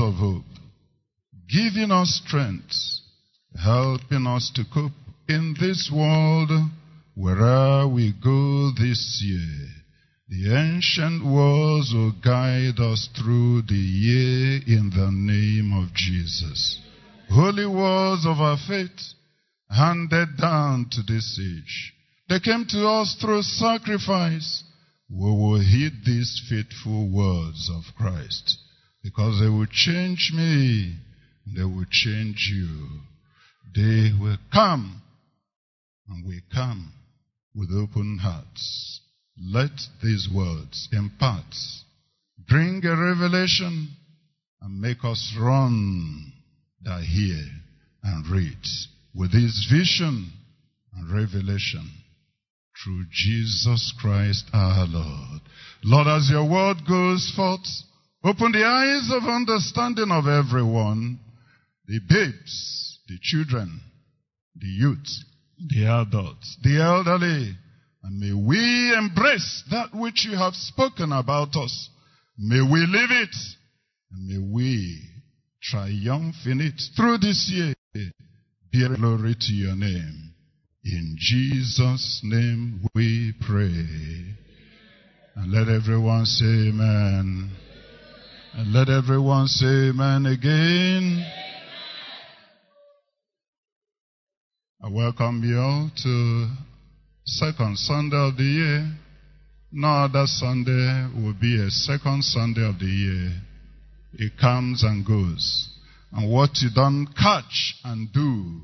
of hope, giving us strength, helping us to cope in this world wherever we go this year. The ancient words will guide us through the year in the name of Jesus. Holy words of our faith handed down to this age. They came to us through sacrifice. We will heed these faithful words of Christ because they will change me. They will change you. They will come and we come with open hearts. Let these words impart, bring a revelation, and make us run that hear and read with this vision and revelation through Jesus Christ our Lord. Lord, as your word goes forth, open the eyes of understanding of everyone, the babes, the children, the youth, the adults, the elderly, and may we embrace that which you have spoken about us. May we live it, and may we triumph in it through this year. Be glory to your name. In Jesus' name we pray. And let everyone say amen. And let everyone say amen again. I welcome you all to second Sunday of the year. No other Sunday will be a second Sunday of the year. It comes and goes. And what you don't catch and do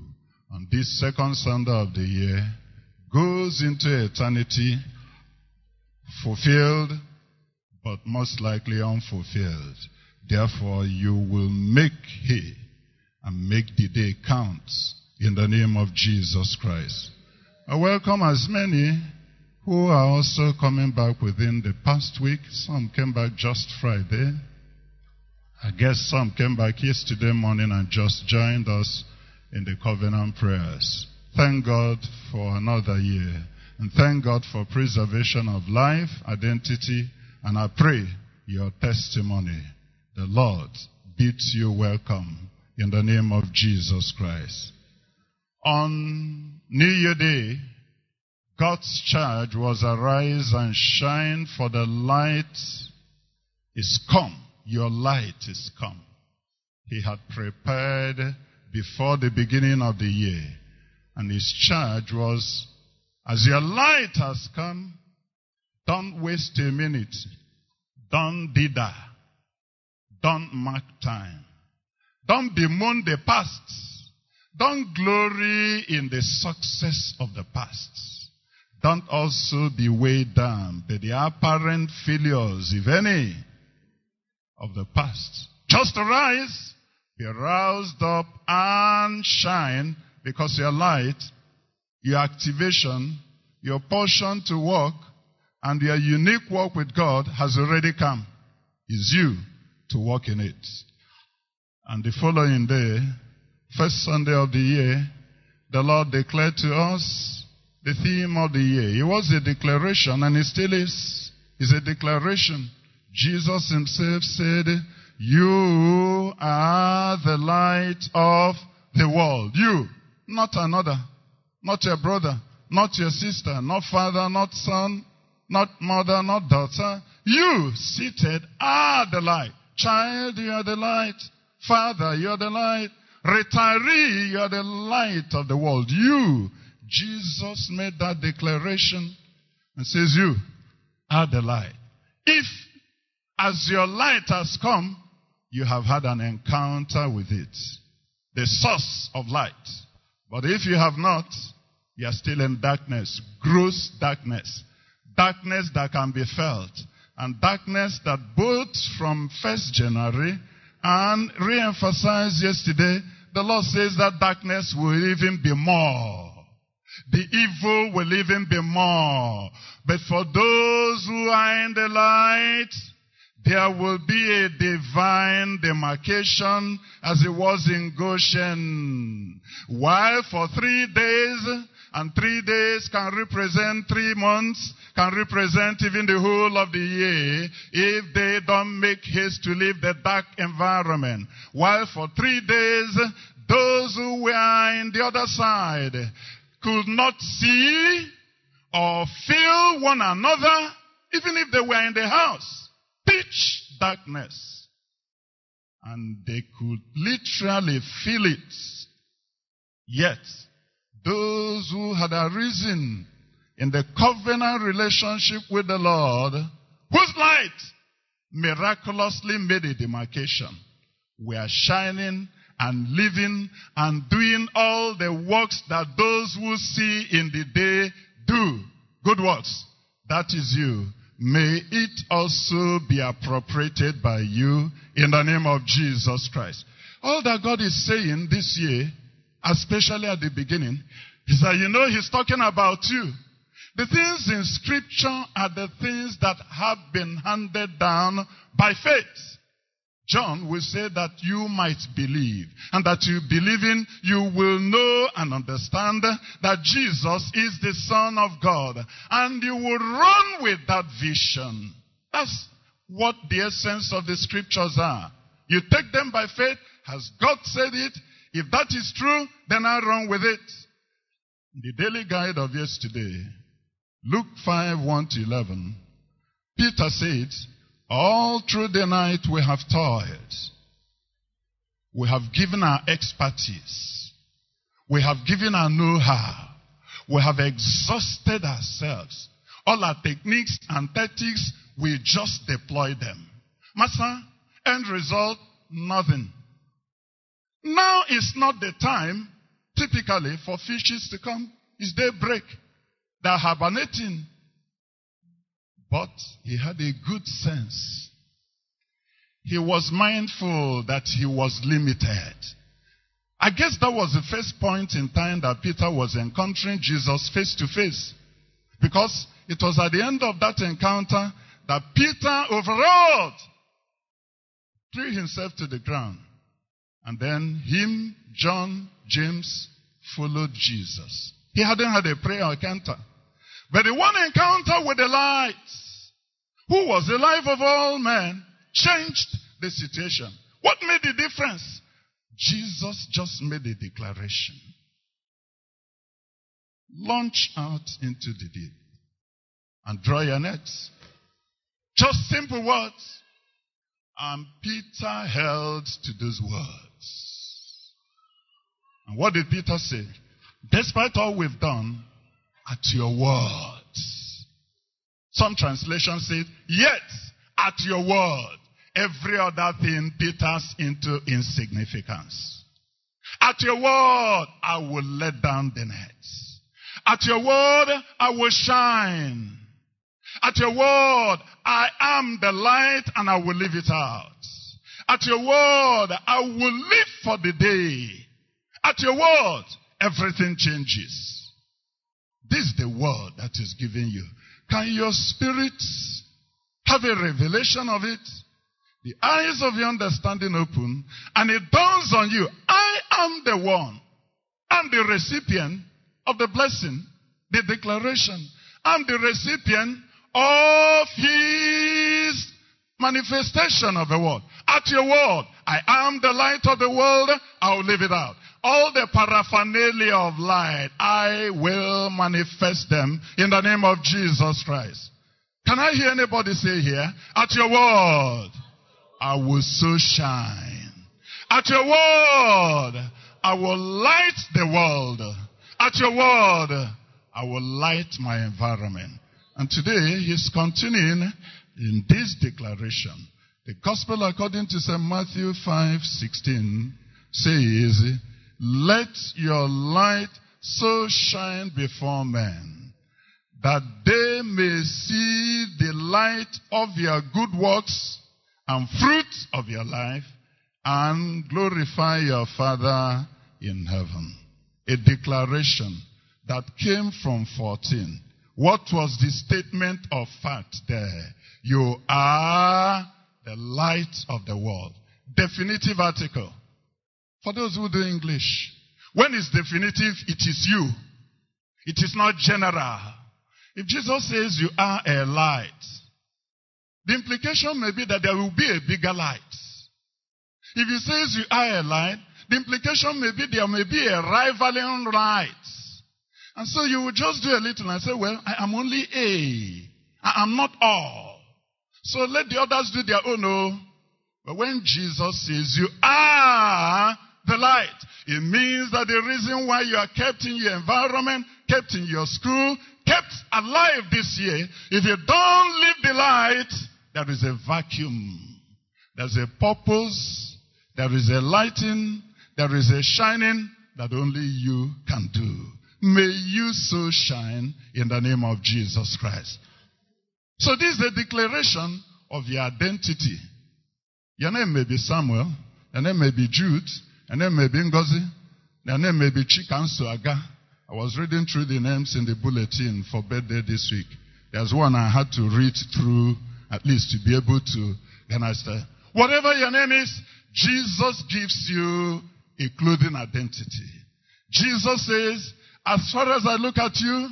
on this second Sunday of the year goes into eternity fulfilled, but most likely unfulfilled. Therefore, you will make hay and make the day count in the name of Jesus Christ. I welcome as many who are also coming back within the past week. Some came back just Friday. I guess some came back yesterday morning and just joined us in the covenant prayers. Thank God for another year. And thank God for preservation of life, identity, and I pray your testimony. The Lord bids you welcome in the name of Jesus Christ. On New Year Day, God's charge was arise and shine for the light is come. Your light is come. He had prepared before the beginning of the year. And his charge was, as your light has come, don't waste a minute. Don't dither. Don't mark time. Don't bemoan the past. Don't glory in the success of the past. Don't also be weighed down by the apparent failures, if any, of the past. Just arise be roused up and shine because your light, your activation, your portion to work, and your unique work with God has already come. It's you to walk in it. And the following day, first Sunday of the year, the Lord declared to us the theme of the year. It was a declaration, and it still is. It's a declaration. Jesus himself said, you are the light of the world. You, not another, not your brother, not your sister, not father, not son, not mother, not daughter. You seated are the light. Child, you are the light. Father, you are the light. Retiree, you are the light of the world. You, Jesus made that declaration and says, You are the light. If, as your light has come, you have had an encounter with it. The source of light. But if you have not, you are still in darkness, gross darkness. Darkness that can be felt. And darkness that both from 1st January and re-emphasized yesterday, the Lord says that darkness will even be more. The evil will even be more. But for those who are in the light, there will be a divine demarcation as it was in Goshen. While for three days and three days can represent three months, can represent even the whole of the year, if they don't make haste to leave the dark environment. While for three days, those who were in the other side could not see or feel one another, even if they were in the house. Pitch darkness. And they could literally feel it. Yet, those who had arisen in the covenant relationship with the Lord, whose light miraculously made a demarcation, We are shining and living and doing all the works that those who see in the day do. Good works. That is you. May it also be appropriated by you in the name of Jesus Christ. All that God is saying this year, especially at the beginning, is that you know He's talking about you. The things in scripture are the things that have been handed down by faith. John will say that you might believe, and that you believing, you will know and understand that Jesus is the Son of God, and you will run with that vision. That's what the essence of the scriptures are. You take them by faith. Has God said it? If that is true, then I run with it. The daily guide of yesterday, Luke 5, 1 to 11, Peter said, all through the night we have toiled. We have given our expertise. We have given our know-how. We have exhausted ourselves. All our techniques and tactics, we just deploy them. Master, end result, nothing. Now is not the time, typically, for fishes to come. It's daybreak. They're hibernating. But he had a good sense. He was mindful that he was limited. I guess that was the first point in time that Peter was encountering Jesus face to face. Because it was at the end of that encounter that Peter overawed, threw himself to the ground. And then him, John, James followed Jesus. He hadn't had a prayer encounter. But the one encounter with the light, who was the life of all men, changed the situation. What made the difference? Jesus just made a declaration. Launch out into the deep and draw your nets. Just simple words. And Peter held to those words. And what did Peter say? Despite all we've done, at your words. Some translations say, yet at your word, every other thing peters into insignificance. At your word, I will let down the nets. At your word, I will shine. At your word, I am the light and I will leave it out. At your word, I will live for the day. At your word, everything changes. This is the word that is given you. Can your spirit have a revelation of it? The eyes of your understanding open, and it dawns on you, I am the one. I'm the recipient of the blessing, the declaration. I'm the recipient of his manifestation of the word. At your word, I am the light of the world, I will live it out all the paraphernalia of light, I will manifest them in the name of Jesus Christ. Can I hear anybody say here, at your word, I will so shine. At your word, I will light the world. At your word, I will light my environment. And today, he's continuing in this declaration. The gospel according to St. Matthew 5, 16 says, let your light so shine before men that they may see the light of your good works and fruit of your life and glorify your Father in heaven. A declaration that came from 14. What was the statement of fact there? You are the light of the world. Definitive article. For those who do English, when it's definitive, it is you. It is not general. If Jesus says you are a light, the implication may be that there will be a bigger light. If he says you are a light, the implication may be there may be a rivaling light. And so you will just do a little and say, well, I am only A. I am not all. So let the others do their own. Oh. But when Jesus says you are the light, it means that the reason why you are kept in your environment, kept in your school, kept alive this year, if you don't live the light, there is a vacuum. There's a purpose. There is a lighting. There is a shining that only you can do. May you so shine in the name of Jesus Christ. So this is the declaration of your identity. Your name may be Samuel. Your name may be Jude. Your name may be Ngozi. Your name may be Chikansu Aga. I was reading through the names in the bulletin for birthday this week. There's one I had to read through at least to be able to understand. Whatever your name is, Jesus gives you a clothing identity. Jesus says, as far as I look at you,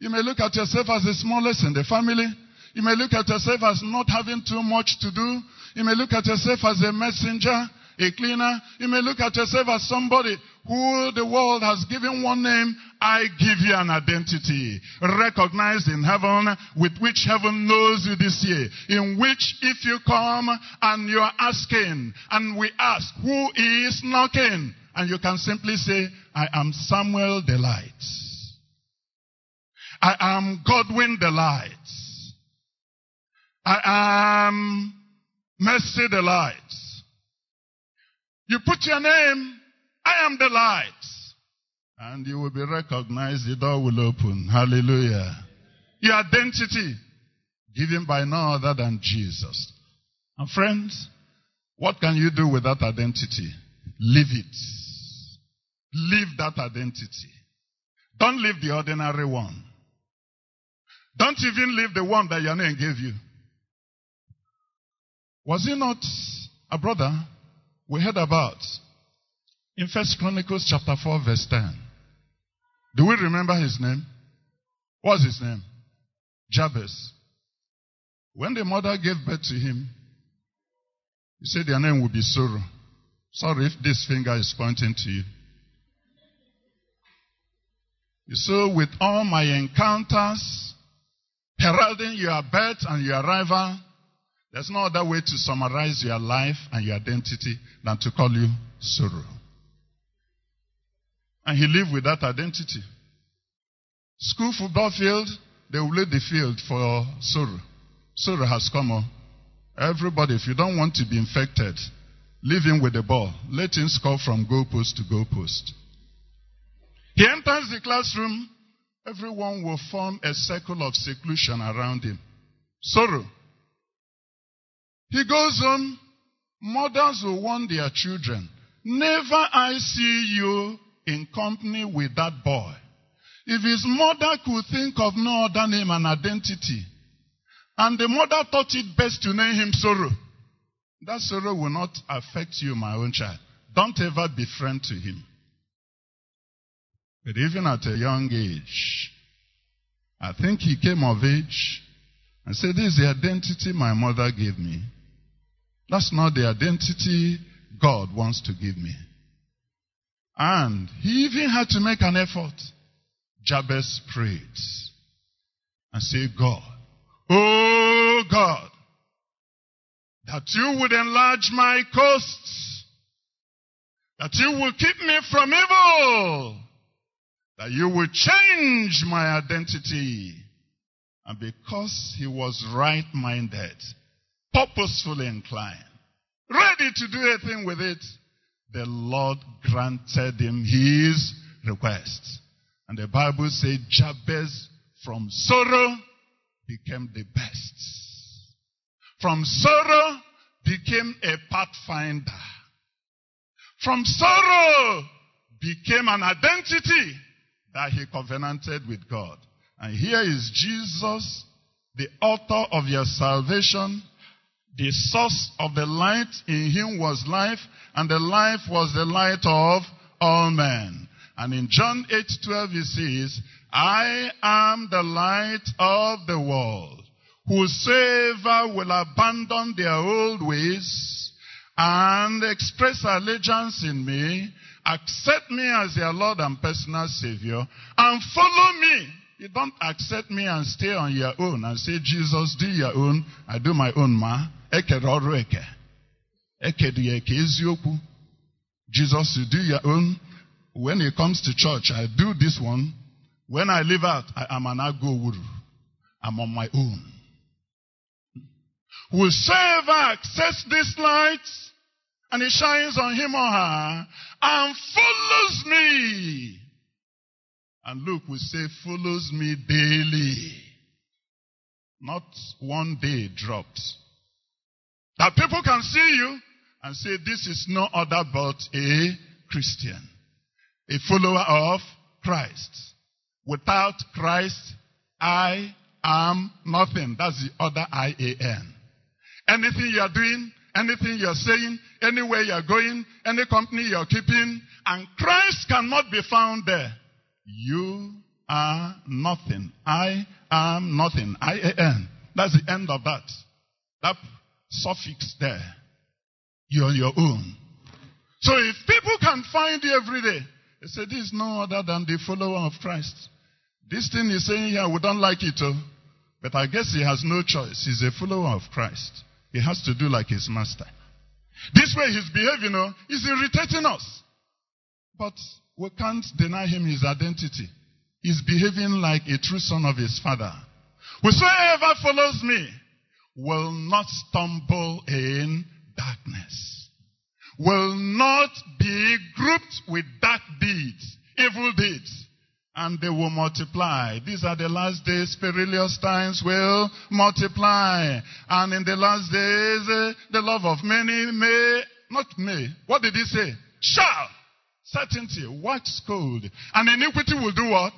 you may look at yourself as the smallest in the family. You may look at yourself as not having too much to do. You may look at yourself as a messenger, a cleaner. You may look at yourself as somebody who the world has given one name. I give you an identity recognized in heaven with which heaven knows you this year. In which if you come and you're asking and we ask who is knocking and you can simply say, I am Samuel the light. I am Godwin the light. I am Mercy the light. You put your name, I am the light. And you will be recognized, the door will open. Hallelujah. Your identity given by no other than Jesus. And friends, what can you do with that identity? Live it. Live that identity. Don't live the ordinary one. Don't even live the one that your name gave you. Was he not a brother we heard about in First Chronicles chapter 4 verse 10? Do we remember his name? What's his name? Jabez. When the mother gave birth to him, he said their name would be sorrow. Sorry if this finger is pointing to you. So with all my encounters, heralding your birth and your arrival, there's no other way to summarize your life and your identity than to call you sorrow. And he lived with that identity. School football field, they will lay the field for sorrow. Sorrow has come on. Everybody, if you don't want to be infected, leave him with the ball. Let him score from goalpost to goalpost. He enters the classroom, everyone will form a circle of seclusion around him. Sorrow. He goes on, mothers will warn their children, never I see you in company with that boy. If his mother could think of no other name and identity, and the mother thought it best to name him sorrow, that sorrow will not affect you, my own child. Don't ever be friend to him. But even at a young age, I think he came of age and said, This is the identity my mother gave me. That's not the identity God wants to give me. And he even had to make an effort. Jabez prayed and said, God, oh God, that you would enlarge my coasts, that you will keep me from evil, that you will change my identity. And because he was right minded, purposefully inclined, ready to do a thing with it, the Lord granted him his request. And the Bible said Jabez from sorrow became the best. From sorrow became a pathfinder. From sorrow became an identity that he covenanted with God. And here is Jesus, the author of your salvation, the source of the light in him was life, and the life was the light of all men. And in John 8 12 he says, I am the light of the world. Whosoever will abandon their old ways and express allegiance in me, accept me as their Lord and personal Savior, and follow me. You don't accept me and stay on your own and say, Jesus, do your own, I do my own, ma. Eke roru eke. Eke di eke eziokwu. Jesus, you do your own. When it comes to church, I do this one. When I leave out, I am an agowuru. I'm on my own. Whosoever access this light and it shines on him or her and follows me. And look, we say follows me daily. Not one day dropped. That people can see you and say this is no other but a Christian. A follower of Christ. Without Christ, I am nothing. That's the other I-A-N. Anything you are doing, anything you're saying, anywhere you're going, any company you're keeping, and Christ cannot be found there. You are nothing. I am nothing. I-A-N. That's the end of that. That suffix there. You're on your own. So if people can find you every day, they say this is no other than the follower of Christ. This thing he's saying here, we don't like it, oh. But I guess he has no choice. He's a follower of Christ. He has to do like his master. This way he's behaving, oh, is irritating us. But we can't deny him his identity. He's behaving like a true son of his father. Whosoever follows me will not stumble in darkness, will not be grouped with dark deeds, evil deeds and they will multiply. These are the last days, perilous times will multiply. And in the last days, uh, the love of many may, not may, what did he say? Shall, certainty, wax cold. And iniquity will do what?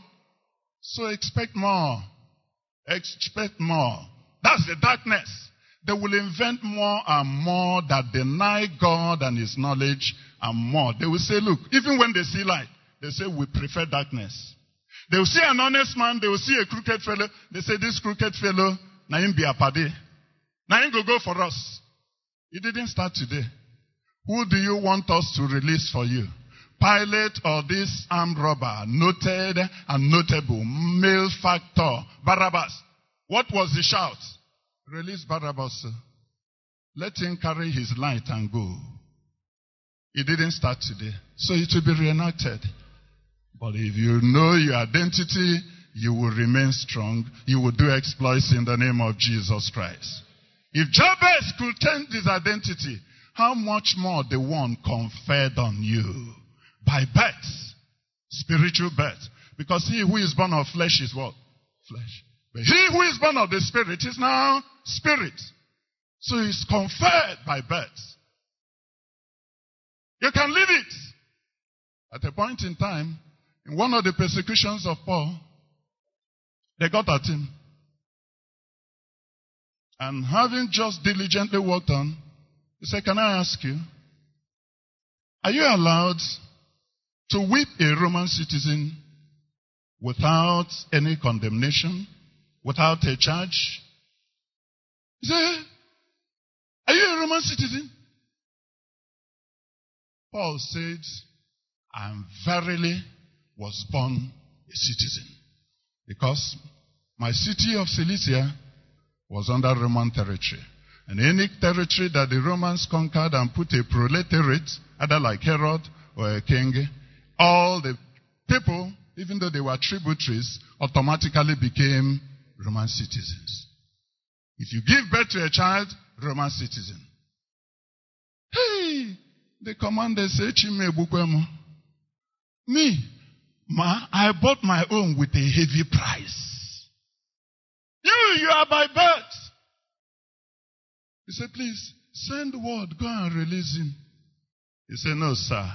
So expect more. Expect more. That's the darkness. They will invent more and more that deny God and His knowledge and more. They will say, look, even when they see light, they say, we prefer darkness. They will see an honest man, they will see a crooked fellow. They say, This crooked fellow, na him be a paddy. Na him go go for us. It didn't start today. Who do you want us to release for you? Pilate or this armed robber, noted and notable, malefactor, Barabbas. What was the shout? Release Barabbas. Let him carry his light and go. It didn't start today. So it will be reenacted. But if you know your identity, you will remain strong. You will do exploits in the name of Jesus Christ. If Jabez could change his identity, how much more the one conferred on you by birth, spiritual birth. Because he who is born of flesh is what? Flesh. But he who is born of the spirit is now spirit. So he's conferred by birth. You can leave it. At a point in time, in one of the persecutions of Paul, they got at him. And having just diligently worked on, he said, Can I ask you, are you allowed to whip a Roman citizen without any condemnation, without a charge? He said, Are you a Roman citizen? Paul said, I'm verily was born a citizen. Because my city of Cilicia was under Roman territory. And any territory that the Romans conquered and put a proletariat, either like Herod or a king, all the people, even though they were tributaries, automatically became Roman citizens. If you give birth to a child, Roman citizen. Hey, the commander said, Me, Ma, I bought my own with a heavy price. You, you are by birth. He said, please, send word, go and release him. He said, no, sir.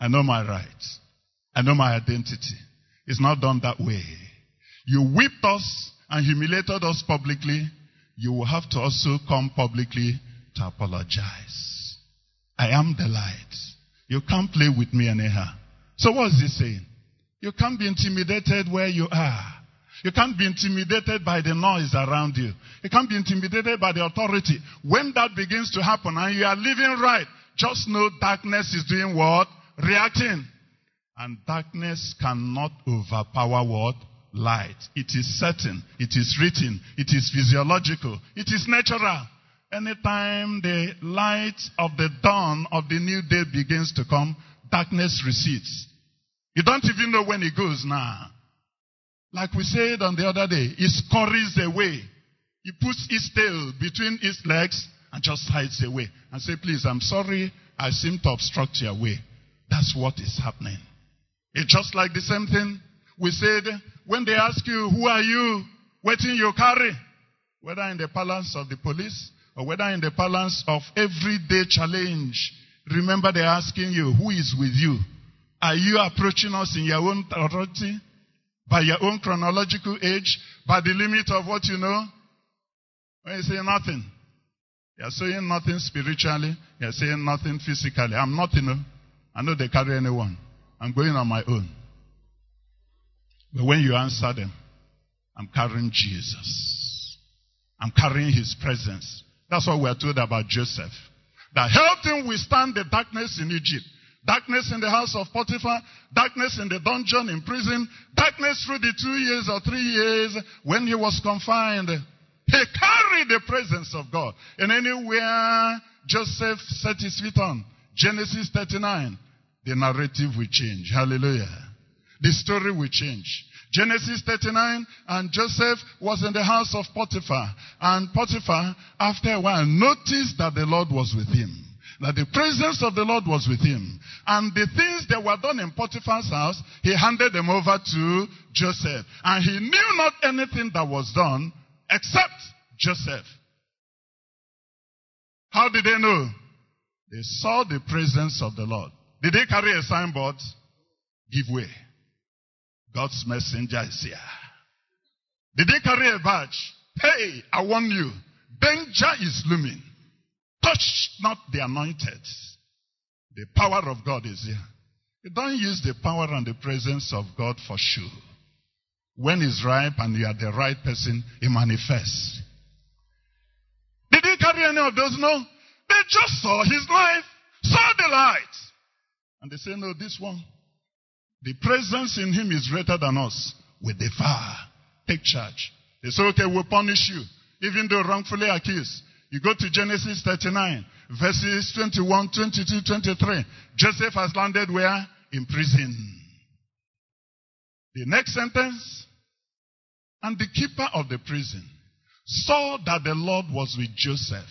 I know my rights. I know my identity. It's not done that way. You whipped us and humiliated us publicly. You will have to also come publicly to apologize. I am the light. You can't play with me anyhow. So what is he saying? You can't be intimidated where you are. You can't be intimidated by the noise around you. You can't be intimidated by the authority. When that begins to happen and you are living right, just know darkness is doing what? Reacting. And darkness cannot overpower what? Light. It is certain. It is written. It is physiological. It is natural. Anytime the light of the dawn of the new day begins to come, darkness recedes. You don't even know when it goes now. Like we said on the other day, it scurries away. He puts his tail between his legs and just hides away and say, please, I'm sorry I seem to obstruct your way. That's what is happening. It's just like the same thing we said when they ask you, who are you? Waiting you carry? Whether in the palace of the police or whether in the palace of everyday challenge. Remember they're asking you, who is with you? Are you approaching us in your own authority? By your own chronological age? By the limit of what you know? When you say nothing. You're saying nothing spiritually. You're saying nothing physically. I'm not, you know. I know they carry anyone. I'm going on my own. But when you answer them, I'm carrying Jesus. I'm carrying his presence. That's what we're told about Joseph. That helped him withstand the darkness in Egypt. Darkness in the house of Potiphar, darkness in the dungeon, in prison, darkness through the two years or three years when he was confined. He carried the presence of God. And anywhere Joseph set his feet on, Genesis 39, the narrative will change. Hallelujah. The story will change. Genesis 39, and Joseph was in the house of Potiphar. And Potiphar, after a while, noticed that the Lord was with him that the presence of the Lord was with him. And the things that were done in Potiphar's house, he handed them over to Joseph. And he knew not anything that was done except Joseph. How did they know? They saw the presence of the Lord. Did they carry a signboard? Give way. God's messenger is here. Did they carry a badge? Hey, I warn you. Danger is looming. Touch not the anointed. The power of God is here. You don't use the power and the presence of God for show. When it's ripe and you are the right person, it manifests. Did he carry any of those? No. They just saw his life, saw the light. And they say, no, this one, the presence in him is greater than us. With the fire, take charge. They say, okay, we'll punish you, even though wrongfully accused. You go to Genesis 39, verses 21, 22, 23. Joseph has landed where? In prison. The next sentence. And the keeper of the prison saw that the Lord was with Joseph.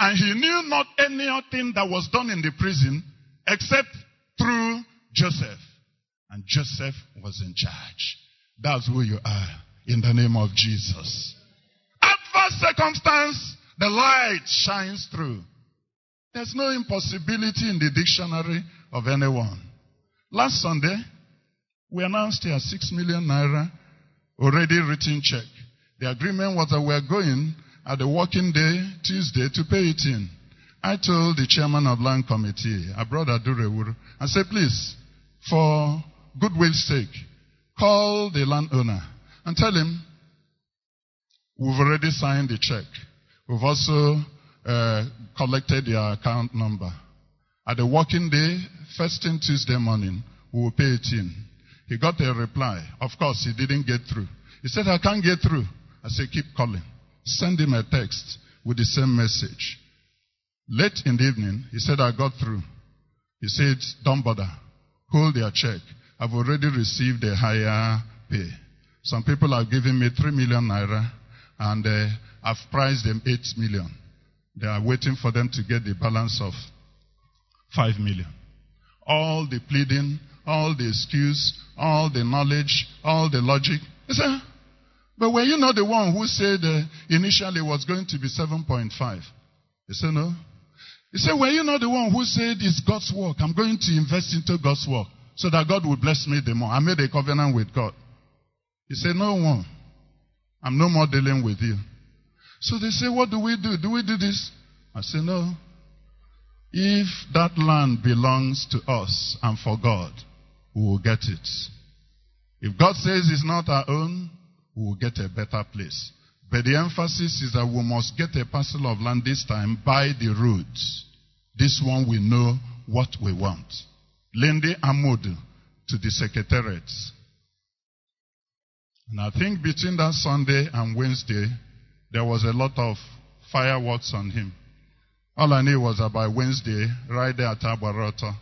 And he knew not anything that was done in the prison except through Joseph. And Joseph was in charge. That's who you are in the name of Jesus adverse circumstance, the light shines through. There's no impossibility in the dictionary of anyone. Last Sunday, we announced here six million naira already written check. The agreement was that we're going at the working day, Tuesday, to pay it in. I told the chairman of land committee, I brother Adurewuru, I said, please, for goodwill's sake, call the landowner and tell him We've already signed the check. We've also uh, collected your account number. At the working day, first thing Tuesday morning, we will pay it in. He got a reply. Of course, he didn't get through. He said, I can't get through. I said, keep calling. Send him a text with the same message. Late in the evening, he said, I got through. He said, don't bother. Hold their check. I've already received a higher pay. Some people are giving me three million naira and uh, I've priced them 8 million. They are waiting for them to get the balance of 5 million. All the pleading, all the excuse, all the knowledge, all the logic. He said, but were you not the one who said uh, initially was going to be 7.5? He said, no. He said, were you not the one who said it's God's work? I'm going to invest into God's work so that God will bless me the more. I made a covenant with God. He said, no one. I'm no more dealing with you. So they say, What do we do? Do we do this? I say, No. If that land belongs to us and for God, we will get it. If God says it's not our own, we will get a better place. But the emphasis is that we must get a parcel of land this time by the roads. This one we know what we want. Lindy Amodu to the secretariat. And I think between that Sunday and Wednesday, there was a lot of fireworks on him. All I knew was that by Wednesday, right there at Abarota,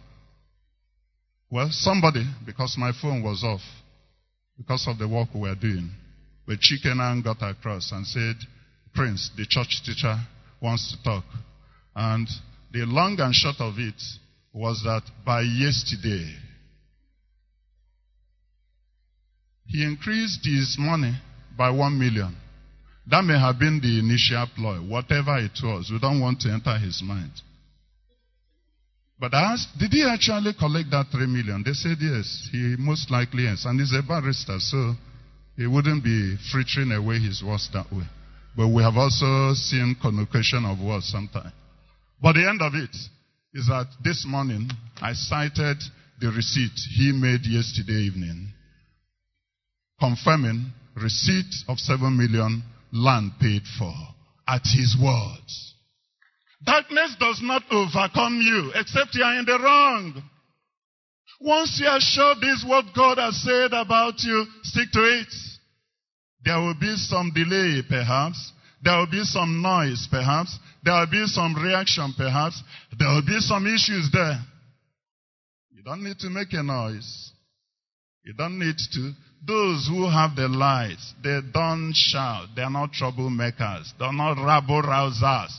well, somebody, because my phone was off, because of the work we were doing, but Chikenan got across and said, Prince, the church teacher wants to talk. And the long and short of it was that by yesterday, he increased his money by one million. That may have been the initial ploy, whatever it was. We don't want to enter his mind. But I asked, did he actually collect that three million? They said yes. He most likely yes. And he's a barrister, so he wouldn't be frittering away his words that way. But we have also seen connotation of words sometimes. But the end of it is that this morning I cited the receipt he made yesterday evening, confirming receipt of seven million land paid for at his words. Darkness does not overcome you except you are in the wrong. Once you are sure this is what God has said about you, stick to it. There will be some delay, perhaps. There will be some noise, perhaps. There will be some reaction, perhaps. There will be some issues there. You don't need to make a noise. You don't need to. Those who have the light, they don't shout. They are not troublemakers. They are not rabble rousers.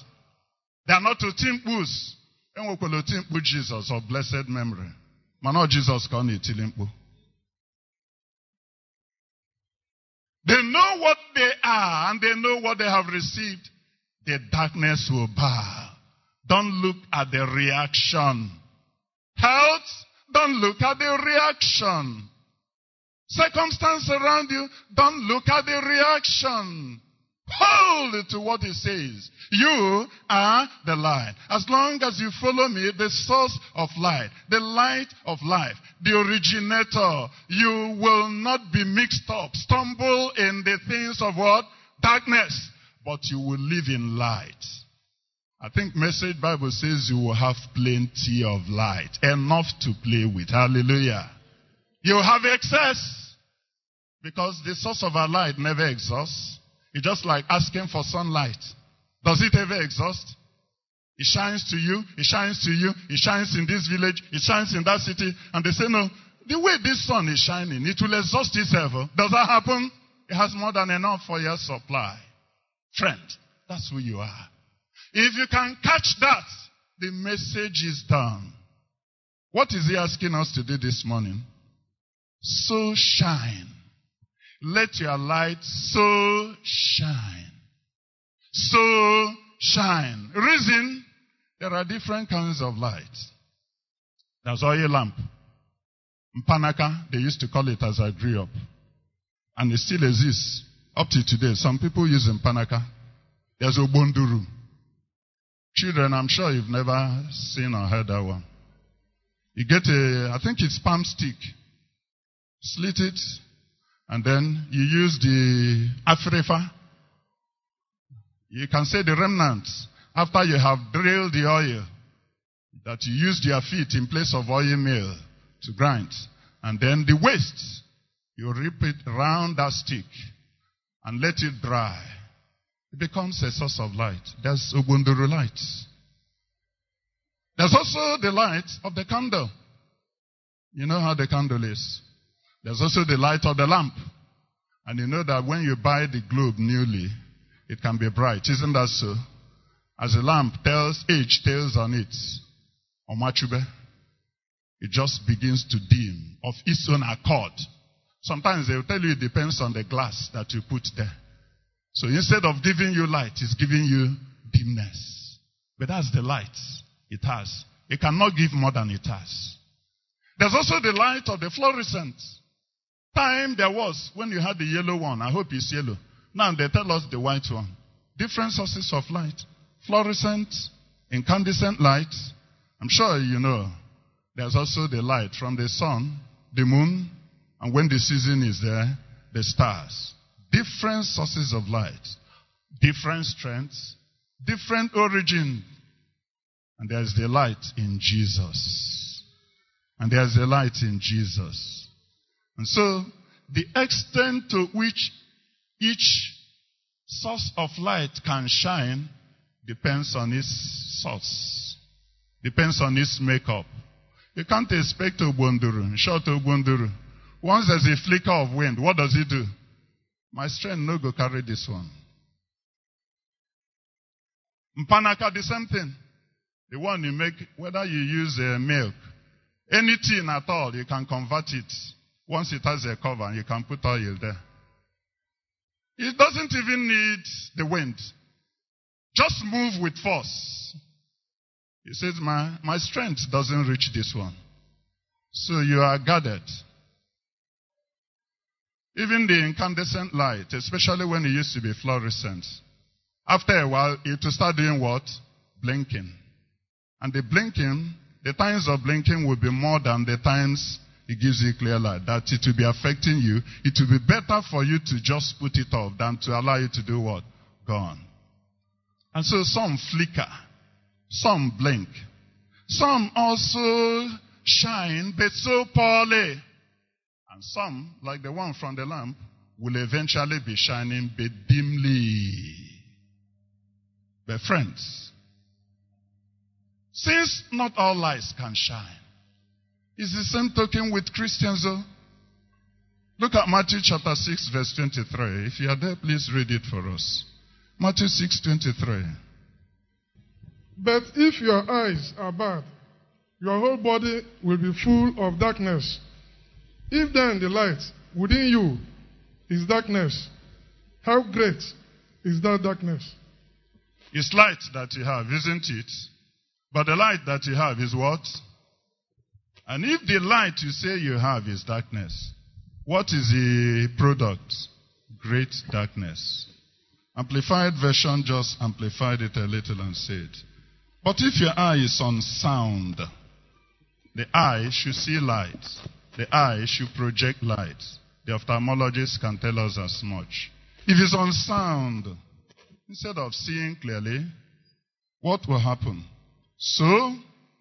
They are not otimpus. Enwekwala otimkpu Jesus of blessed memory. Mana Jesus ka ọ. They know what they are and they know what they have received. The darkness will bow. Don't look at the reaction. Health, don't look at the reaction. Circumstance around you, don't look at the reaction. Hold to what he says. You are the light. As long as you follow me, the source of light, the light of life, the originator, you will not be mixed up, stumble in the things of what? Darkness. But you will live in light. I think message Bible says you will have plenty of light. Enough to play with. Hallelujah. You have excess. Because the source of our light never exhausts. It's just like asking for sunlight. Does it ever exhaust? It shines to you, it shines to you, it shines in this village, it shines in that city. And they say, no, the way this sun is shining, it will exhaust itself. Oh. Does that happen? It has more than enough for your supply. Friend, that's who you are. If you can catch that, the message is done. What is he asking us to do this morning? So shine. Let your light so shine. So shine. Reason, there are different kinds of light. There's oil lamp. Mpanaka, they used to call it as I grew up. And it still exists up to today. Some people use Mpanaka. There's Obonduru. Children, I'm sure you've never seen or heard that one. You get a, I think it's palm stick. Slit it, and then you use the afrifa. You can say the remnants after you have drilled the oil that you used your feet in place of oil mill to grind. And then the waste, you rip it round that stick and let it dry. It becomes a source of light. There's Ubunduru light. There's also the light of the candle. You know how the candle is. There's also the light of the lamp. And you know that when you buy the globe newly, it can be bright. Isn't that so? As a lamp tells, age tells on it, Omachube, it just begins to dim of its own accord. Sometimes they'll tell you it depends on the glass that you put there. So instead of giving you light, it's giving you dimness. But that's the light it has. It cannot give more than it has. There's also the light of the fluorescent time there was when you had the yellow one. I hope it's yellow. Now they tell us the white one. Different sources of light. Fluorescent, incandescent light. I'm sure you know. There's also the light from the sun the moon, and when the season is there, the stars. Different sources of light, different strengths, different origin. And there's the light in Jesus. And there's the light in Jesus. And so, the extent to which each source of light can shine depends on its source, depends on its makeup. You can't expect Ogbonduru, short Ogbonduru. Once there's a flicker of wind, what does it do? My strength no go carry this one. Mpanaka, the same thing. The one you make, whether you use uh, milk, anything at all, you can convert it. Once it has a cover, you can put oil there. It doesn't even need the wind. Just move with force. He says, my, my strength doesn't reach this one. So you are guarded. Even the incandescent light, especially when it used to be fluorescent, after a while, it will start doing what? Blinking. And the blinking, the times of blinking will be more than the times it gives you clear light. That it will be affecting you. It will be better for you to just put it off than to allow you to do what? Gone. And so some flicker, some blink, some also shine, but so poorly. And some, like the one from the lamp, will eventually be shining but dimly. But friends, since not all lights can shine, it's the same token with Christians though. Look at Matthew chapter 6 verse 23. If you are there, please read it for us. Matthew 6 23. But if your eyes are bad, your whole body will be full of darkness. If then the light within you is darkness, how great is that darkness? It's light that you have, isn't it? But the light that you have is what? And if the light you say you have is darkness, what is the product? Great darkness. Amplified version just amplified it a little and said, But if your eye is unsound, the eye should see light. The eye should project light. The ophthalmologist can tell us as much. If it's unsound, instead of seeing clearly, what will happen? So,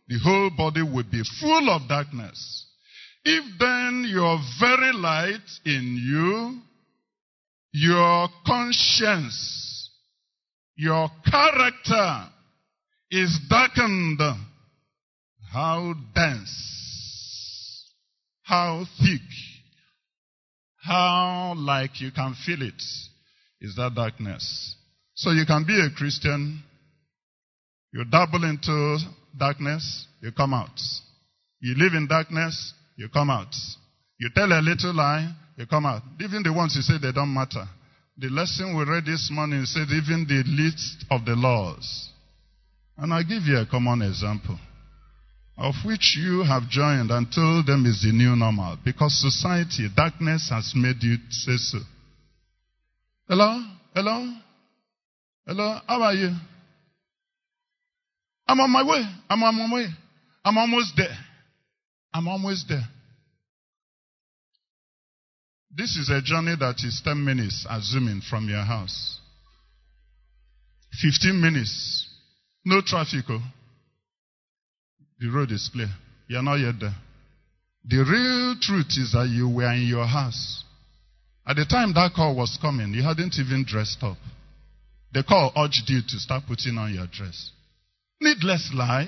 the whole body will be full of darkness. If then your very light in you, your conscience, your character is darkened, how dense, how thick, how like you can feel it is that darkness. So you can be a Christian, you dabble into darkness, you come out. You live in darkness, you come out. You tell a little lie, you come out. Even the ones you say they don't matter. The lesson we read this morning said even the least of the laws. And I'll give you a common example of which you have joined and told them is the new normal because society, darkness has made you say so. Hello? Hello? Hello? How are you? I'm on my way. I'm on my way. I'm almost there. I'm almost there. This is a journey that is 10 minutes, assuming, from your house. 15 minutes. No traffic. Oh. The road is clear. You're not yet there. The real truth is that you were in your house. At the time that call was coming, you hadn't even dressed up. The call urged you to start putting on your dress. Needless lie.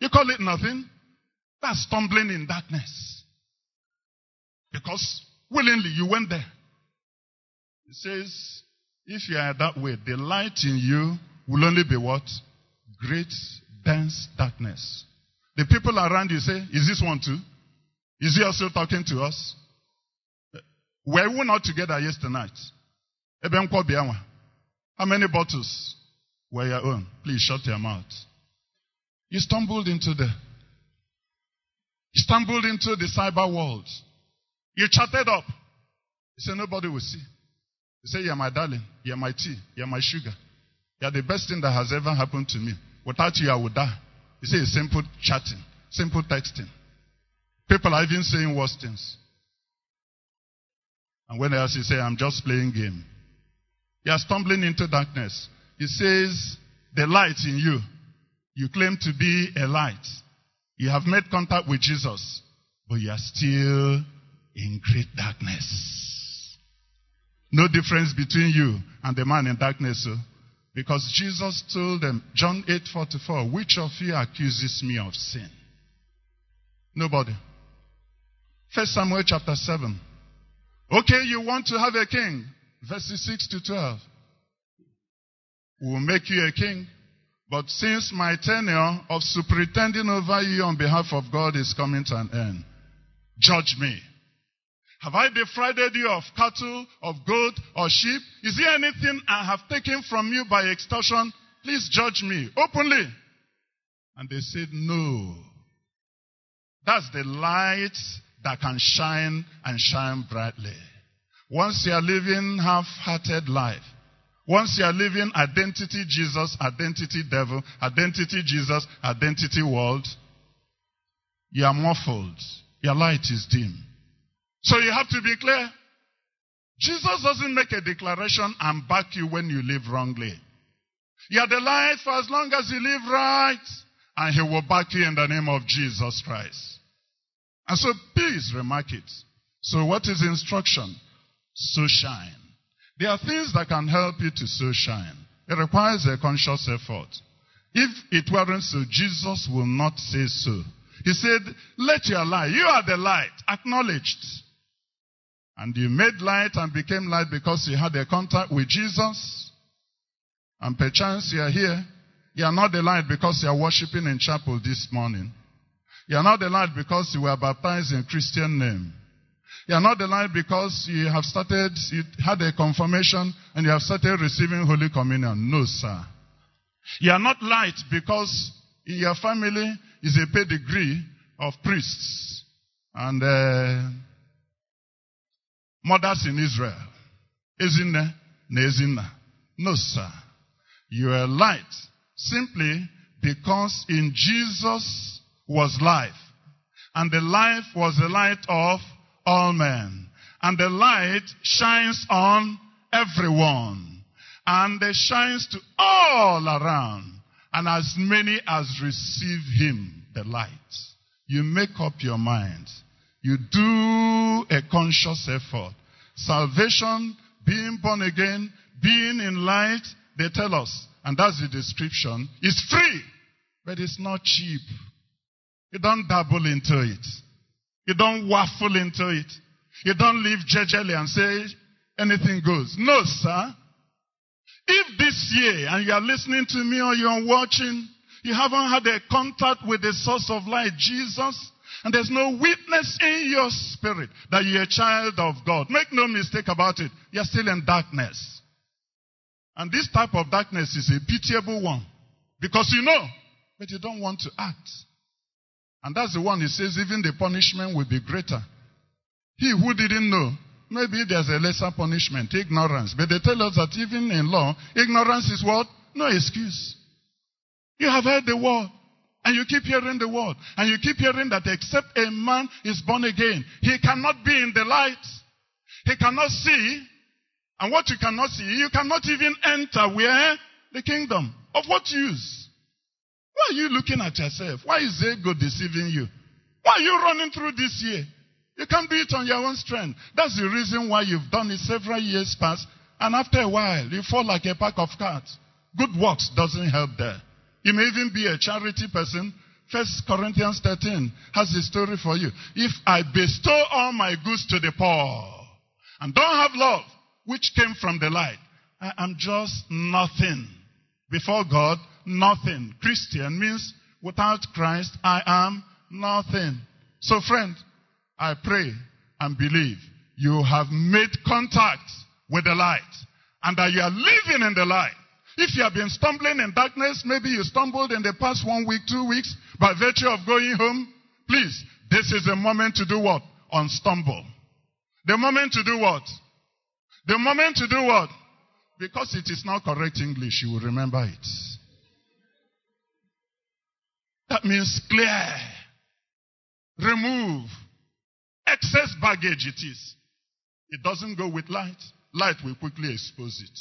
You call it nothing. That's stumbling in darkness. Because willingly you went there. It says, if you are that way, the light in you will only be what? Great, dense darkness. The people around you say, is this one too? Is he also talking to us? Were we not together yesterday night? How many bottles were your own? Please shut your mouth. You stumbled into the you stumbled into the cyber world. You chatted up. You said nobody will see. You say, You're my darling, you're my tea, you're my sugar. You're the best thing that has ever happened to me. Without you, I would die. You it's simple chatting, simple texting. People are even saying worse things. And when else you say, I'm just playing game. You are stumbling into darkness. He says, the light in you. You claim to be a light. You have made contact with Jesus, but you are still in great darkness. No difference between you and the man in darkness. So. Because Jesus told them, John 8 44, which of you accuses me of sin? Nobody. First Samuel chapter 7. Okay, you want to have a king. Verses 6 to 12. We'll make you a king. But since my tenure of superintending over you on behalf of God is coming to an end, judge me. Have I defrauded you of cattle, of goat, or sheep? Is there anything I have taken from you by extortion? Please judge me openly. And they said, No. That's the light that can shine and shine brightly. Once you are living half-hearted life, once you are living identity Jesus, identity devil, identity Jesus, identity world, you are muffled. Your light is dim. So you have to be clear. Jesus doesn't make a declaration and back you when you live wrongly. You are the light for as long as you live right, and he will back you in the name of Jesus Christ. And so please remark it. So what is instruction? So shine. There are things that can help you to so shine. It requires a conscious effort. If it weren't so, Jesus will not say so. He said, let your light, you are the light, acknowledged. And you made light and became light because you had a contact with Jesus. And perchance you are here. You are not the light because you are worshiping in chapel this morning. You are not the light because you were baptized in Christian name. You are not light because you have started, you had a confirmation and you have started receiving Holy Communion. No, sir. You are not light because in your family is a pedigree of priests and uh, mothers in Israel. Ezinne, Nezinna. No, sir. You are light simply because in Jesus was life. And the life was the light of all men. And the light shines on everyone. And it shines to all around. And as many as receive him, the light. You make up your mind. You do a conscious effort. Salvation, being born again, being in light, they tell us, and that's the description, is free, but it's not cheap. You don't dabble into it. You don't waffle into it. You don't live jejely and say anything goes. No, sir. If this year, and you are listening to me or you are watching, you haven't had a contact with the source of light, Jesus, and there's no witness in your spirit that you're a child of God. Make no mistake about it. You're still in darkness. And this type of darkness is a pitiable one. Because you know, but you don't want to act. And that's the one he says, even the punishment will be greater. He who didn't know, maybe there's a lesser punishment, ignorance. But they tell us that even in law, ignorance is what? No excuse. You have heard the word. And you keep hearing the word. And you keep hearing that except a man is born again, he cannot be in the light. He cannot see. And what you cannot see, you cannot even enter where? The kingdom. Of what use? Why are you looking at yourself? Why is ego deceiving you? Why are you running through this year? You can't do it on your own strength. That's the reason why you've done it several years past. And after a while, you fall like a pack of cards. Good works doesn't help there. You may even be a charity person. First Corinthians 13 has a story for you. If I bestow all my goods to the poor and don't have love, which came from the light, I am just nothing. Before God, nothing. Christian means without Christ, I am nothing. So friend, I pray and believe you have made contact with the light and that you are living in the light. If you have been stumbling in darkness, maybe you stumbled in the past one week, two weeks, by virtue of going home, please, this is the moment to do what? Unstumble. The moment to do what? The moment to do what? Because it is not correct English, you will remember it. That means clear. remove excess baggage it is. It doesn't go with light. Light will quickly expose it.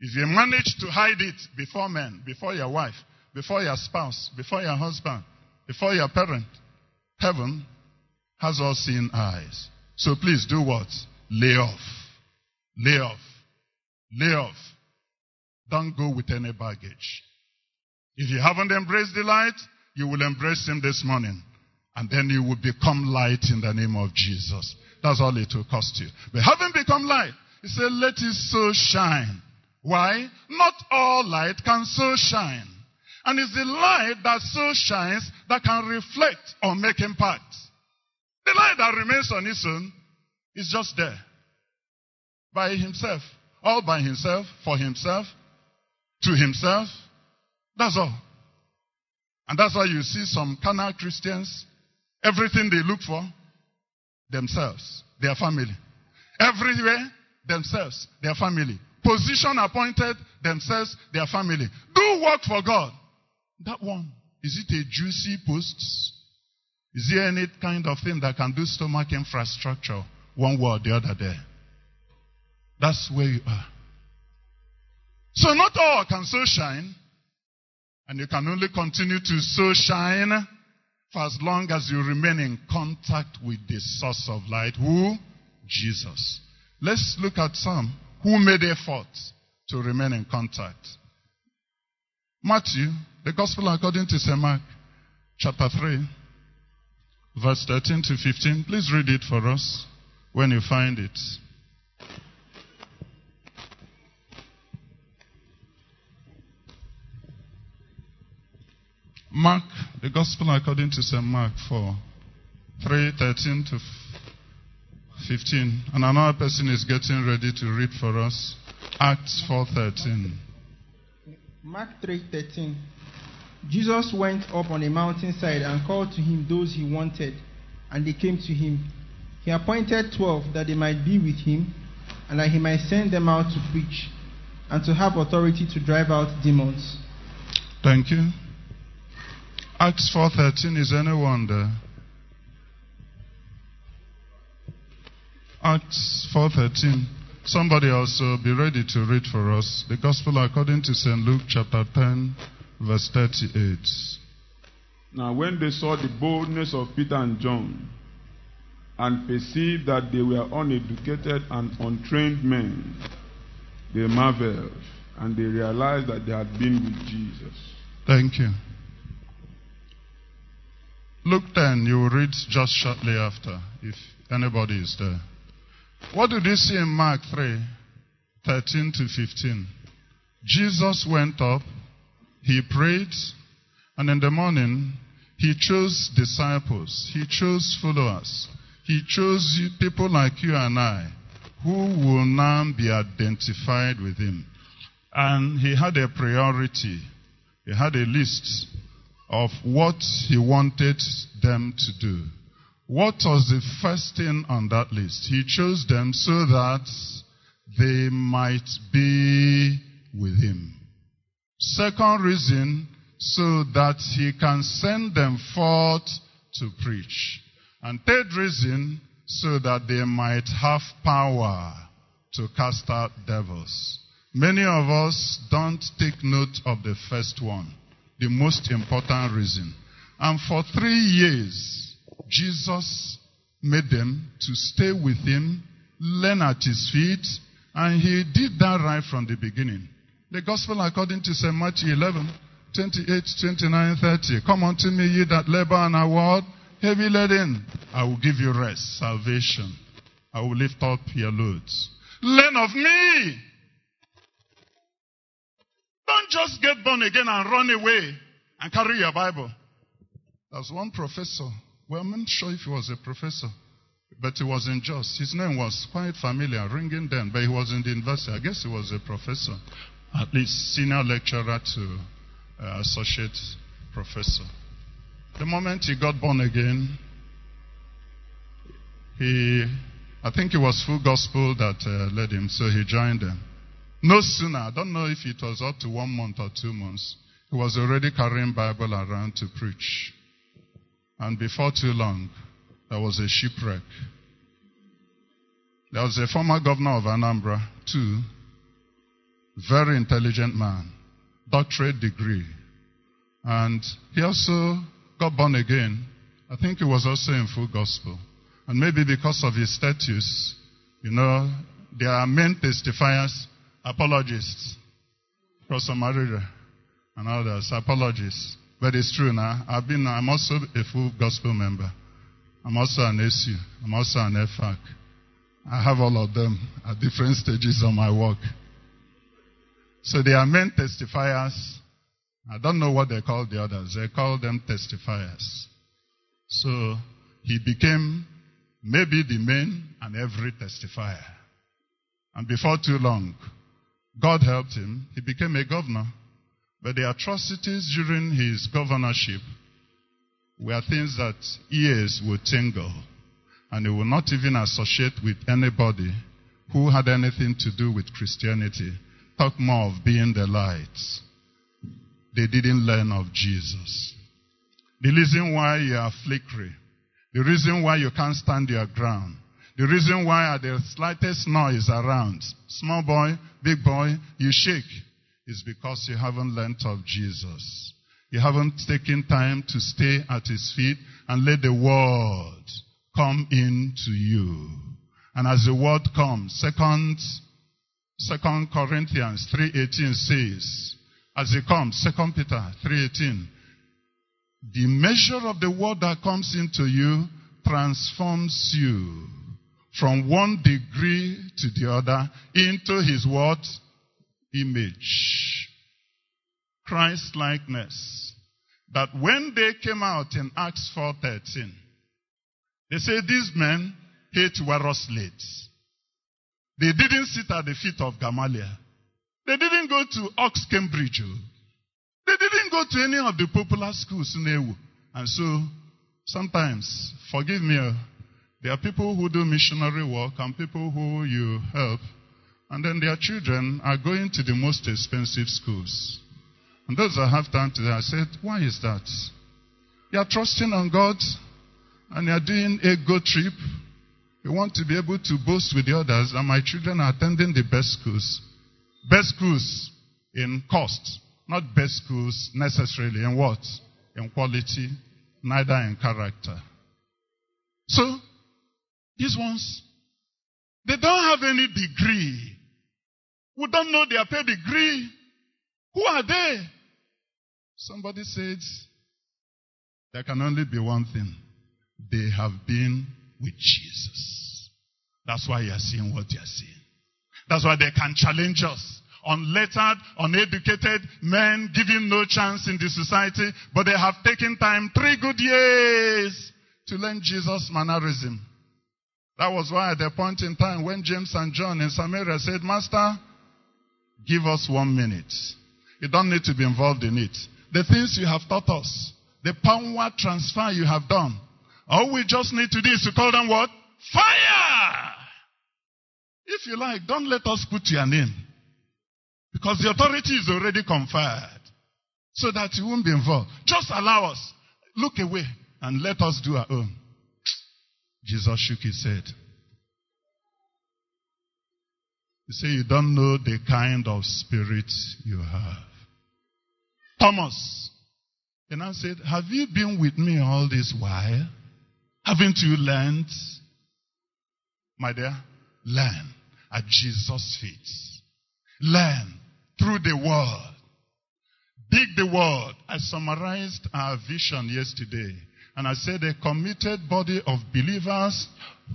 If you manage to hide it before men, before your wife, before your spouse, before your husband, before your parent, heaven has all seen eyes. So please do what? Lay off. Lay off. Lay off. Don't go with any baggage. If you haven't embraced the light, you will embrace him this morning. And then you will become light in the name of Jesus. That's all it will cost you. But having become light, he said, let it so shine. Why? Not all light can so shine. And it's the light that so shines that can reflect or make impact. The light that remains on its own is just there. By himself. All by himself, for himself, to himself. That's all. And that's why you see some carnal Christians, everything they look for, themselves, their family. Everywhere, themselves, their family. Position appointed, themselves, their family. Do work for God. That one, is it a juicy post? Is there any kind of thing that can do stomach infrastructure one way or the other there? That's where you are. So not all can so shine. And you can only continue to so shine for as long as you remain in contact with the source of light. Who? Jesus. Let's look at some who made effort to remain in contact. Matthew, the Gospel according to St. Mark, chapter 3, verse 13 to 15. Please read it for us when you find it. Mark, the Gospel according to St. Mark 4, 3, 13 to 15. And another person is getting ready to read for us Acts 4.13. Mark 3:13. Jesus went up on a mountainside and called to him those he wanted, and they came to him. He appointed twelve that they might be with him, and that he might send them out to preach, and to have authority to drive out demons. Thank you. Acts 4.13 is any wonder? Acts 4.13. Somebody also be ready to read for us the Gospel according to St. Luke chapter 10 verse 38. Now, when they saw the boldness of Peter and John, and perceived that they were uneducated and untrained men, they marveled, and they realized that they had been with Jesus. Thank you. Luke 10, you will read just shortly after, if anybody is there. What did you see in Mark 3, 13 to 15? Jesus went up, he prayed, and in the morning, he chose disciples, he chose followers, he chose people like you and I who will now be identified with him. And he had a priority, he had a list of what he wanted them to do. What was the first thing on that list? He chose them so that they might be with him. Second reason, so that he can send them forth to preach. And third reason, so that they might have power to cast out devils. Many of us don't take note of the first one, the most important reason. And for three years, Jesus made them to stay with him, learn at his feet, and he did that right from the beginning. The gospel according to St. Matthew 11, 28, 29, 30. Come unto me, ye that labor and are what? Heavy laden. I will give you rest, salvation. I will lift up your loads. Learn of me. Just get born again and run away and carry your Bible. There's one professor. Well, I'm not sure if he was a professor, but he was in Just. His name was quite familiar, ringing then, but he was in the university. I guess he was a professor, at least senior lecturer to uh, associate professor. The moment he got born again, he, I think it was full gospel that uh, led him, so he joined them. No sooner, I don't know if it was up to one month or two months, he was already carrying Bible around to preach. And before too long, there was a shipwreck. There was a former governor of Anambra, too, very intelligent man, doctorate degree. And he also got born again. I think he was also in full gospel. And maybe because of his status, you know, there are main testifiers, apologists, Professor Marira and others, apologists. But it's true now. I've been, I'm also a full gospel member. I'm also an SU. I'm also an FAC. I have all of them at different stages of my work. So they are main testifiers. I don't know what they call the others. They call them testifiers. So he became maybe the main and every testifier. And before too long, God helped him. He became a governor. But the atrocities during his governorship were things that ears would tingle. And he would not even associate with anybody who had anything to do with Christianity. Talk more of being the light. They didn't learn of Jesus. The reason why you are flickery, the reason why you can't stand your ground, the reason why at the slightest noise around, small boy, big boy, you shake, is because you haven't learnt of Jesus. You haven't taken time to stay at his feet and let the word come into you. And as the word comes, second, second Corinthians 3.18 says, as it comes, second Peter 3.18, the measure of the word that comes into you transforms you from one degree to the other into his what? Image. Christ likeness. That when they came out in Acts 4.13, they say these men hate Waros late. They didn't sit at the feet of Gamaliel. They didn't go to Ox Cambridge. They didn't go to any of the popular schools in Ewu. And so, sometimes, forgive me, oh, there are people who do missionary work and people who you help, and then their children are going to the most expensive schools. And those that have time today, I said, why is that? You are trusting on God and you are doing a good trip. You want to be able to boast with the others, and my children are attending the best schools. Best schools in cost, not best schools necessarily in what? In quality, neither in character. So, these ones, they don't have any degree. We don't know their pedigree. Who are they? Somebody says, there can only be one thing. They have been with Jesus. That's why you are seeing what you are seeing. That's why they can challenge us. Unlettered, uneducated men given no chance in the society, but they have taken time, three good years, to learn Jesus' mannerism. That was why at the point in time when James and John in Samaria said, Master, give us one minute. You don't need to be involved in it. The things you have taught us, the power transfer you have done, all we just need to do is to call them what? Fire! If you like, don't let us put your name. Because the authority is already conferred. So that you won't be involved. Just allow us. Look away and let us do our own. Jesus shook his head. He said, You don't know the kind of spirit you have. Thomas. And I said, Have you been with me all this while? Haven't you learned? My dear, learn at Jesus' feet. Learn through the word. Dig the word. I summarized our vision yesterday. And I said a committed body of believers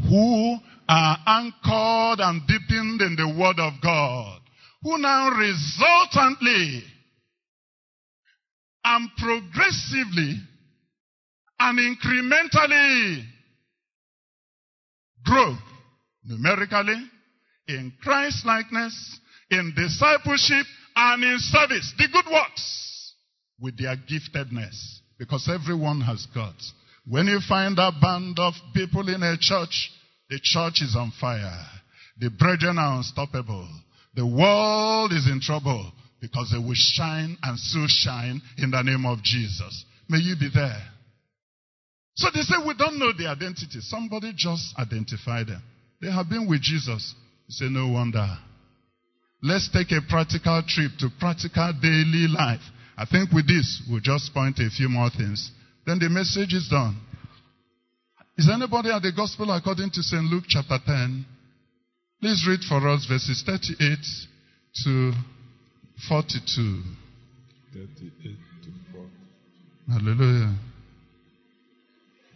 who are anchored and deepened in the Word of God. Who now resultantly and progressively and incrementally grow numerically in Christ likeness, in discipleship, and in service. The good works with their giftedness. Because everyone has got. When you find a band of people in a church, the church is on fire. The brethren are unstoppable. The world is in trouble because they will shine and so shine in the name of Jesus. May you be there. So they say, We don't know the identity. Somebody just identified them. They have been with Jesus. You say, No wonder. Let's take a practical trip to practical daily life. I think with this, we'll just point a few more things. Then the message is done. Is anybody at the gospel according to St. Luke chapter 10? Please read for us verses 38 to 42. 38 to 40. Hallelujah.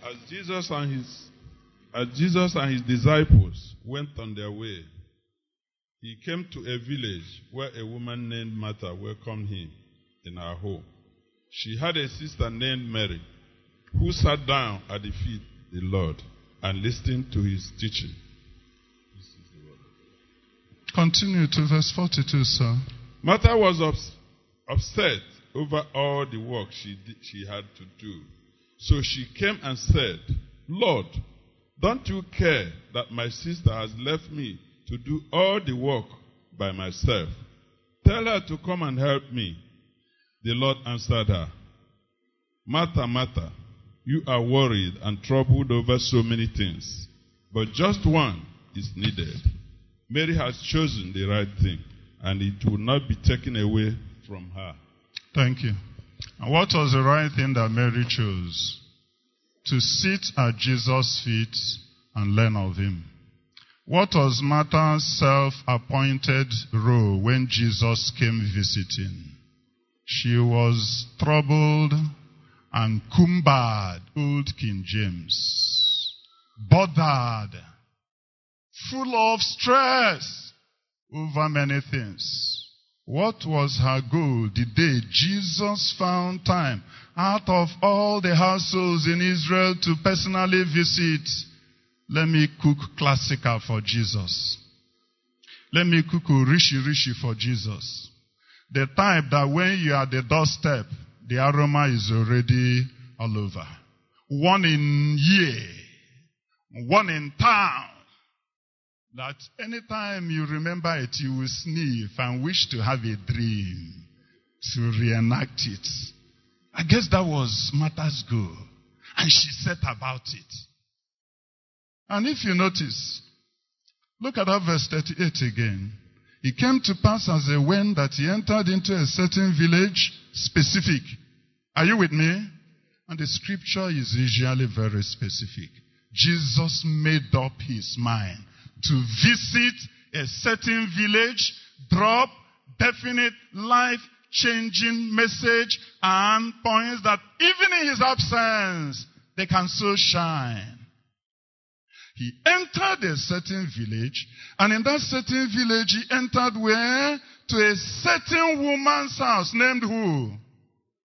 As Jesus and his as Jesus and his disciples went on their way, he came to a village where a woman named Martha welcomed him in her home. She had a sister named Mary who sat down at the feet of the Lord and listened to his teaching. Continue to verse 42, sir. Martha was ups- upset over all the work she, did, she had to do. So she came and said, Lord, don't you care that my sister has left me to do all the work by myself? Tell her to come and help me. The Lord answered her, Martha, Martha, you are worried and troubled over so many things, but just one is needed. Mary has chosen the right thing, and it will not be taken away from her. Thank you. And what was the right thing that Mary chose? To sit at Jesus' feet and learn of him. What was Martha's self appointed role when Jesus came visiting? She was troubled and cumbered, old King James, bothered, full of stress over many things. What was her goal the day Jesus found time out of all the households in Israel to personally visit? Let me cook classical for Jesus. Let me cook rishi rishi for Jesus. The type that when you are at the doorstep, the aroma is already all over. One in year, one in town, that anytime you remember it, you will sniff and wish to have a dream to reenact it. I guess that was Martha's goal. And she set about it. And if you notice, look at that verse 38 again. It came to pass as they went that he entered into a certain village specific. Are you with me? And the scripture is usually very specific. Jesus made up his mind to visit a certain village, drop definite life changing message and points that even in his absence, they can so shine. He entered a certain village, and in that certain village, he entered where? To a certain woman's house named who?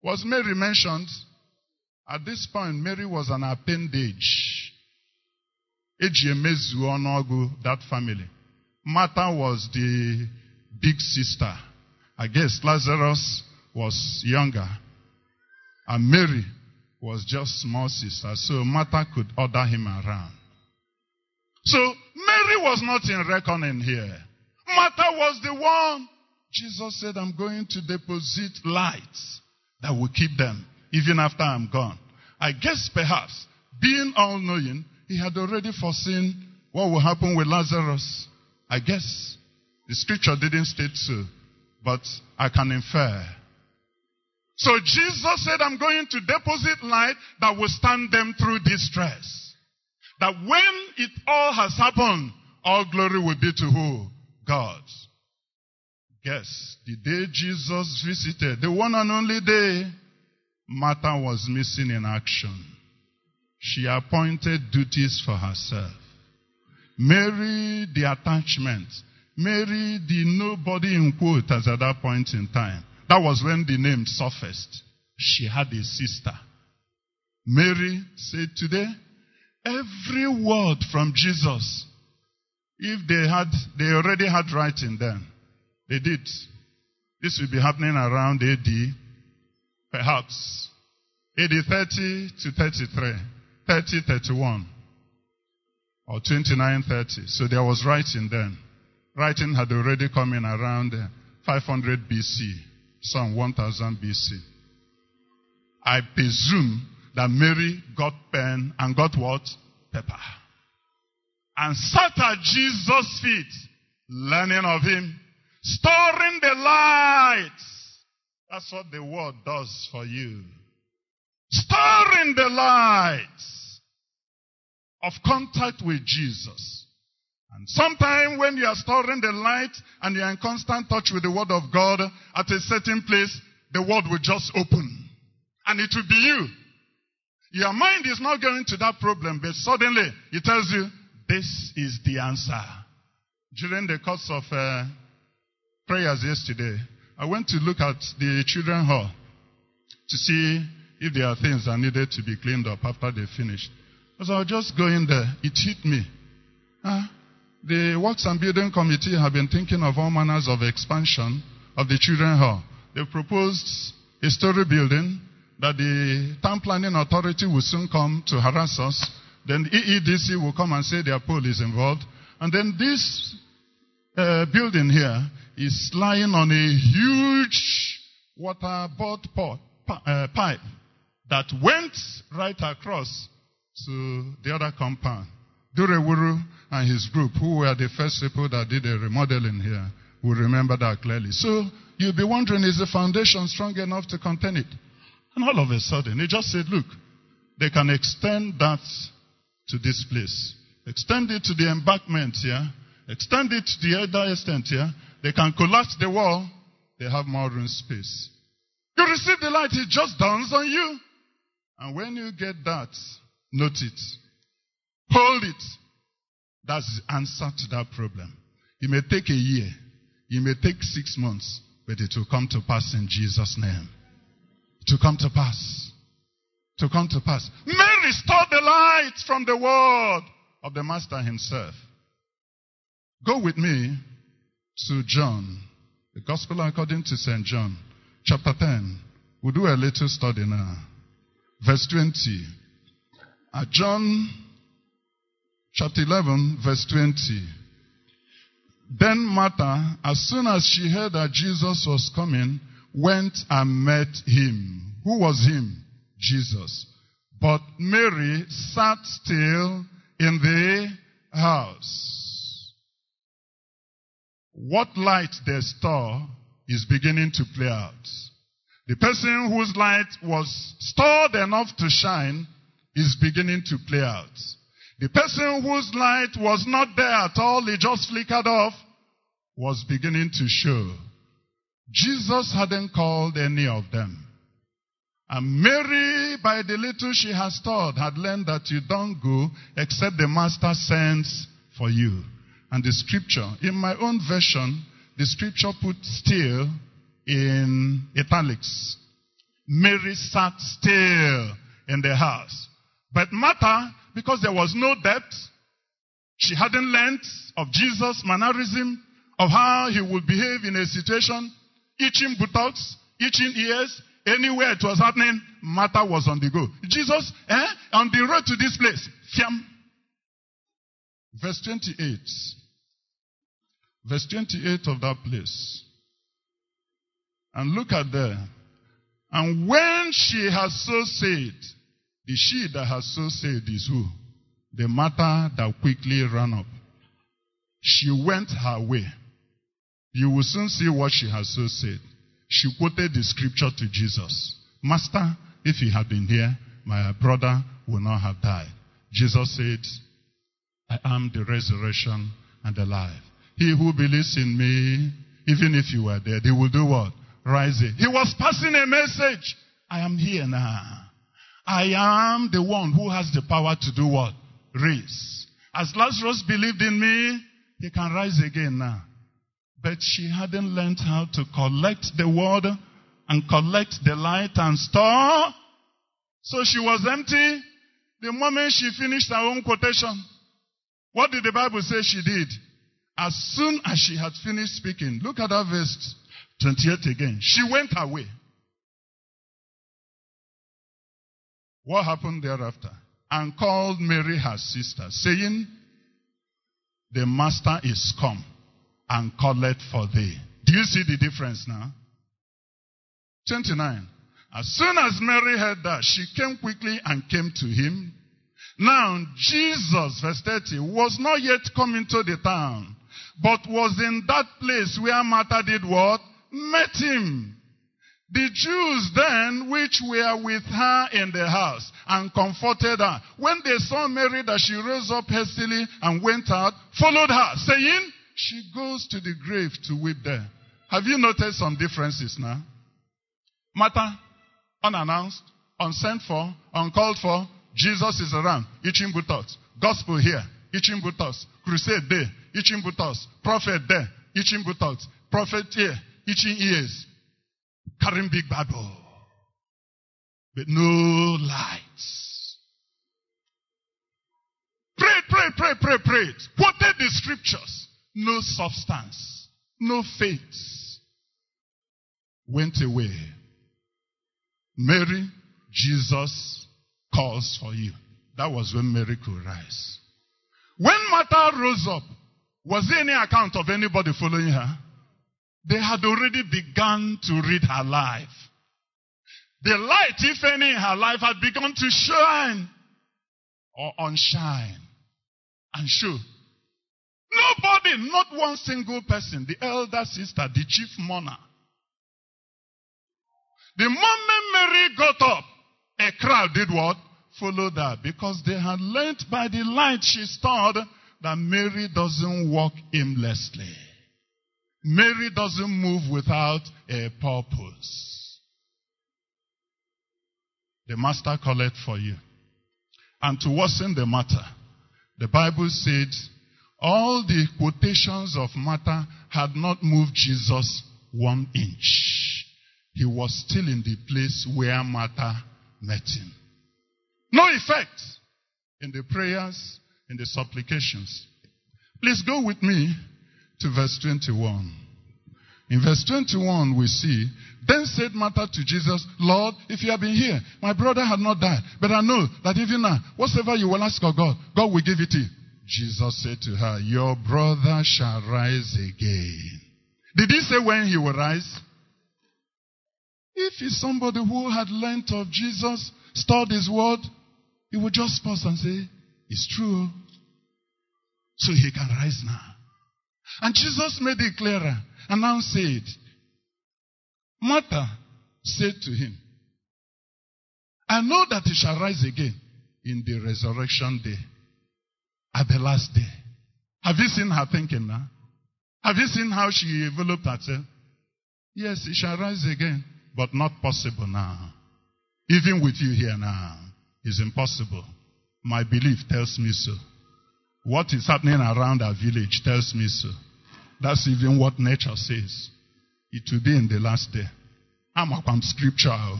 Was Mary mentioned? At this point, Mary was an appendage eji emezuo ọnụọgụ that family. Martha was the big sister. I guess Lazarus was younger. And Mary was just small sister. So Martha could order him around. So Mary was not in reckoning here. Martha was the one. Jesus said, I'm going to deposit lights that will keep them even after I'm gone. I guess perhaps, being all knowing, he had already foreseen what will happen with Lazarus. I guess the scripture didn't state so, but I can infer. So Jesus said, I'm going to deposit light that will stand them through distress. That when it all has happened, all glory will be to who? God. Guess the day Jesus visited, the one and only day, Martha was missing in action. She appointed duties for herself. Mary, the attachment. Mary, the nobody in quotas at that point in time. That was when the name surfaced. She had a sister. Mary said today, every word from Jesus, if they had, they already had writing then. They did. This will be happening around AD, perhaps. AD 30 to 33. 30, 31 or 29, 30. So there was writing then. Writing had already come in around uh, 500 BC, some 1000 BC. I presume that Mary got pen and got what? Pepper. And sat at Jesus' feet, learning of him, storing the light. That's what the word does for you. Storing the light of contact with Jesus. And sometime when you are storing the light and you are in constant touch with the word of God at a certain place, the word will just open. And it will be you. Your mind is not going to that problem, but suddenly it tells you, this is the answer. During the course of uh, prayers yesterday, I went to look at the children hall to see if there are things that needed to be cleaned up after they finished. As I was just going there, it hit me. Uh, the Works and Building Committee have been thinking of all manners of expansion of the children hall. They've proposed a story building that the town planning authority will soon come to harass us. Then the EEDC will come and say their pole is involved. And then this uh, building here is lying on a huge waterboard pot, uh, pipe that went right across to the other compound. Durewuru and his group, who were the first people that did the remodeling here, will remember that clearly. So you'll be wondering, is the foundation strong enough to contain it? And all of a sudden, he just said, look, they can extend that to this place. Extend it to the embankment here. Extend it to the other extent here. They can collapse the wall. They have more room space. You receive the light, it just dawns on you. And when you get that, note it. Hold it. That's the answer to that problem. It may take a year. It may take six months, but it will come to pass in Jesus' name. To come to pass. To come to pass. May restore the light from the word of the Master himself. Go with me to John, the Gospel according to St. John, chapter 10. We'll do a little study now. Verse 20. At John chapter 11, verse 20. Then Martha, as soon as she heard that Jesus was coming, went and met him. Who was him? Jesus. But Mary sat still in the house. What light they store is beginning to play out. The person whose light was stored enough to shine is beginning to play out. The person whose light was not there at all, it just flickered off, was beginning to show. Jesus hadn't called any of them. And Mary, by the little she has taught, had learned that you don't go except the master sends for you. And the scripture, in my own version, the scripture put still in italics. Mary sat still in the house. But Martha, because there was no depth, she hadn't learned of Jesus' mannerism, of how he would behave in a situation, itching buttocks, itching ears, anywhere it was happening, Martha was on the go. Jesus, eh, on the road to this place, fiam. Verse 28. Verse 28 of that place. And look at there. And when she has so said, the she that has so said is who? The Martha that quickly ran up. She went her way. You will soon see what she has so said. She quoted the scripture to Jesus. Master, if he had been here, my brother would not have died. Jesus said, I am the resurrection and the life. He who believes in me, even if you were dead, he will do what? Rise. He was passing a message. I am here now. I am the one who has the power to do what? Raise. As Lazarus believed in me, he can rise again now. But she hadn't learned how to collect the word and collect the light and store. So she was empty. The moment she finished her own quotation, what did the Bible say she did? As soon as she had finished speaking, look at that verse 28 again. She went away. What happened thereafter? And called Mary her sister, saying, The master is come and calleth for thee. Do you see the difference now? 29. As soon as Mary heard that, she came quickly and came to him. Now, Jesus, verse 30, was not yet come into the town, but was in that place where Martha did what? Met him. The Jews then, which were with her in the house and comforted her, when they saw Mary that she rose up hastily and went out, followed her, saying, she goes to the grave to weep there. Have you noticed some differences now? Martha, unannounced, unsent for, uncalled for, Jesus is around, itching buttocks. Gospel here, itching buttocks. Crusade there, itching buttocks. Prophet there, itching buttocks. Prophet here, itching ears carrying big Bible, but no lights. Pray, pray, pray, pray, pray. Quoted the scriptures. No substance, no faith. Went away. Mary, Jesus calls for you. That was when Mary could rise. When Martha rose up, was there any account of anybody following her? They had already begun to read her life. The light, if any, in her life had begun to shine or unshine and show. Nobody, not one single person, the elder sister, the chief mourner. The moment Mary got up, a crowd did what? Followed her because they had learnt by the light she stood that Mary doesn't walk aimlessly. Mary doesn't move without a purpose. The master called for you. And to worsen the matter, the Bible said all the quotations of Martha had not moved Jesus one inch. He was still in the place where Martha met him. No effect in the prayers, in the supplications. Please go with me to verse 21. In verse 21, we see, Then said Martha to Jesus, Lord, if you had been here, my brother had not died. But I know that even now, whatsoever you will ask of God, God will give it to you. Jesus said to her, Your brother shall rise again. Did he say when he will rise? If he's somebody who had learnt of Jesus, studied his word, he would just pause and say, It's true. So he can rise now. And Jesus made it clearer and now said, Martha said to him, I know that he shall rise again in the resurrection day, at the last day. Have you seen her thinking now? Have you seen how she enveloped herself? Yes, he shall rise again, but not possible now. Even with you here now, it's impossible. My belief tells me so. What is happening around our village tells me so. That's even what nature says. It will be in the last day. I'm a scriptural.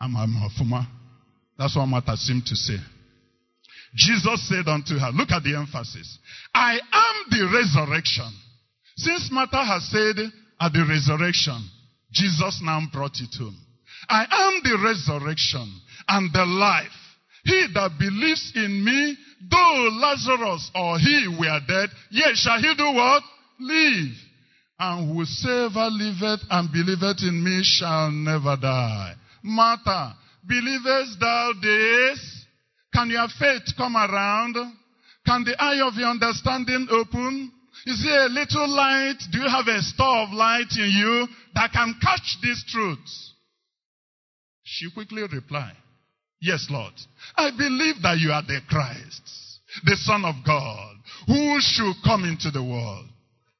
I'm a fuma. That's what Martha seemed to say. Jesus said unto her, look at the emphasis. I am the resurrection. Since Martha has said at the resurrection, Jesus now brought it home. I am the resurrection and the life. He that believes in me, though Lazarus or he were dead, yet shall he do what? live. And whosoever liveth and believeth in me shall never die. Martha, believest thou this? Can your faith come around? Can the eye of your understanding open? Is there a little light? Do you have a store of light in you that can catch these truths? She quickly replied, Yes, Lord. I believe that you are the Christ, the Son of God, who should come into the world.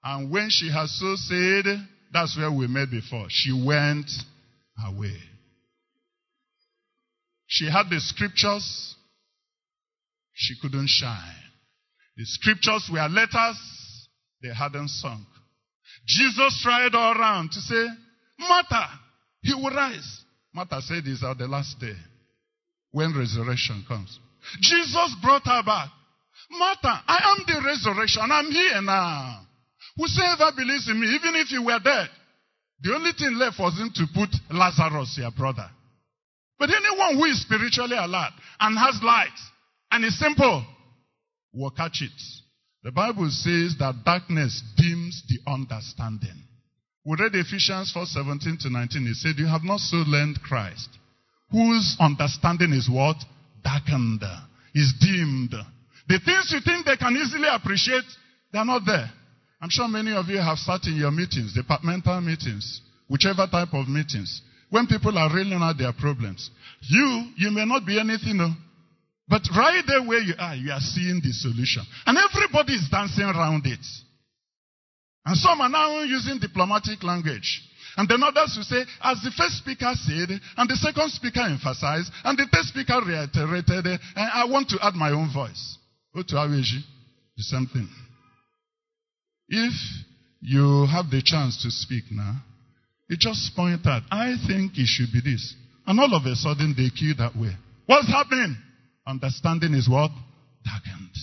And when she had so said, that's where we met before, she went away. She had the scriptures, she couldn't shine. The scriptures were letters, they hadn't sunk. Jesus tried all around to say, Martha, he will rise. Martha said, This at the last day when resurrection comes. Jesus brought her back. Martha, I am the resurrection. I'm here now. Whosoever believes in me, even if he were dead, the only thing left was him to put Lazarus, your brother. But anyone who is spiritually alert and has light and is simple We'll catch it. The Bible says that darkness dims the understanding. We read Ephesians 4 17 to 19. He said, You have not so learned Christ, whose understanding is what? Darkened, is dimmed. The things you think they can easily appreciate, they're not there. I'm sure many of you have sat in your meetings, departmental meetings, whichever type of meetings, when people are railing out their problems. You, you may not be anything, no, but right there where you are, you are seeing the solution. And everybody is dancing around it. And some are now using diplomatic language. And then others will say, as the first speaker said, and the second speaker emphasized, and the third speaker reiterated, and I want to add my own voice. Go to Aweji. The same thing. If you have the chance to speak now, you just point out, I think it should be this. And all of a sudden they queue that way. What's happening? Understanding is what? Darkened.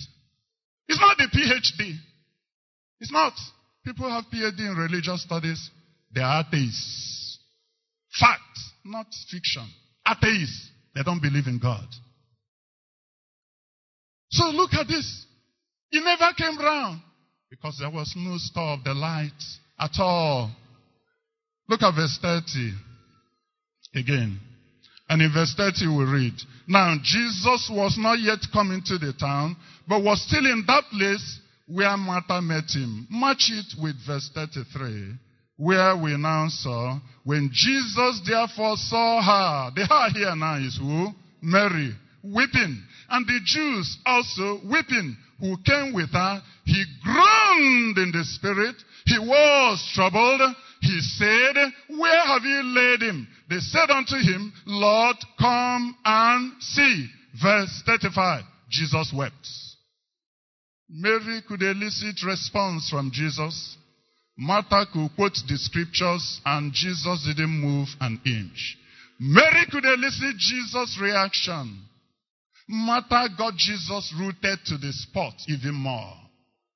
It's not the PhD. It's not. People have PhD in religious studies. They are atheists. Fact, not fiction. Atheists. They don't believe in God. So look at this. He never came round because there was no star of the light at all. Look at verse 30 again. And in verse 30 we read, Now Jesus was not yet come into the town, but was still in that place where Martha met him. Match it with verse 33, where we now saw, when Jesus therefore saw her, the her here now is who? Mary, weeping. And the Jews also weeping, who came with her. He groaned in the spirit. He was troubled. He said, Where have you laid him? They said unto him, Lord, come and see. Verse 35. Jesus wept. Mary could elicit response from Jesus. Martha could quote the scriptures and Jesus didn't move an inch. Mary could elicit Jesus' reaction. Martha got Jesus rooted to the spot even more.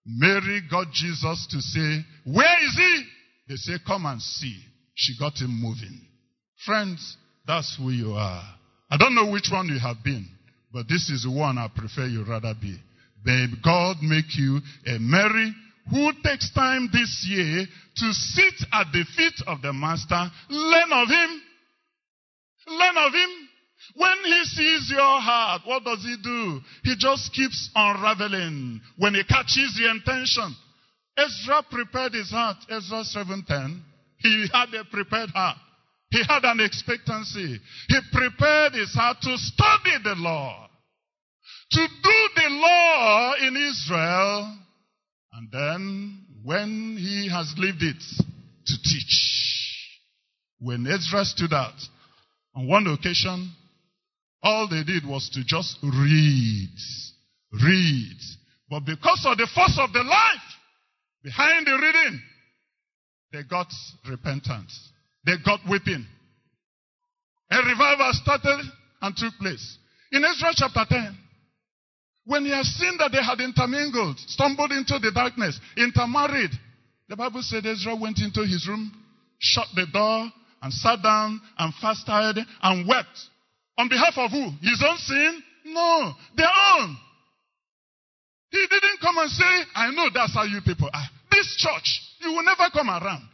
Mary got Jesus to say, Where is he? They say, Come and see. She got him moving. Friends, that's who you are. I don't know which one you have been, but this is the one I prefer you rather be. Babe, God make you a Mary who takes time this year to sit at the feet of the Master, learn of him. Learn of him. When he sees your heart, what does he do? He just keeps unraveling. When he catches the intention, Ezra prepared his heart. Ezra 7:10. He had a prepared heart. He had an expectancy. He prepared his heart to study the law, to do the law in Israel, and then when he has lived it, to teach. When Ezra stood out, on one occasion, all they did was to just read. Read. But because of the force of the life behind the reading, they got repentance. They got weeping. A revival started and took place. In Ezra chapter 10, when he had seen that they had intermingled, stumbled into the darkness, intermarried, the Bible said Ezra went into his room, shut the door, and sat down and fasted and wept. On behalf of who? His own sin? No, their own. He didn't come and say, I know that's how you people are. This church, you will never come around.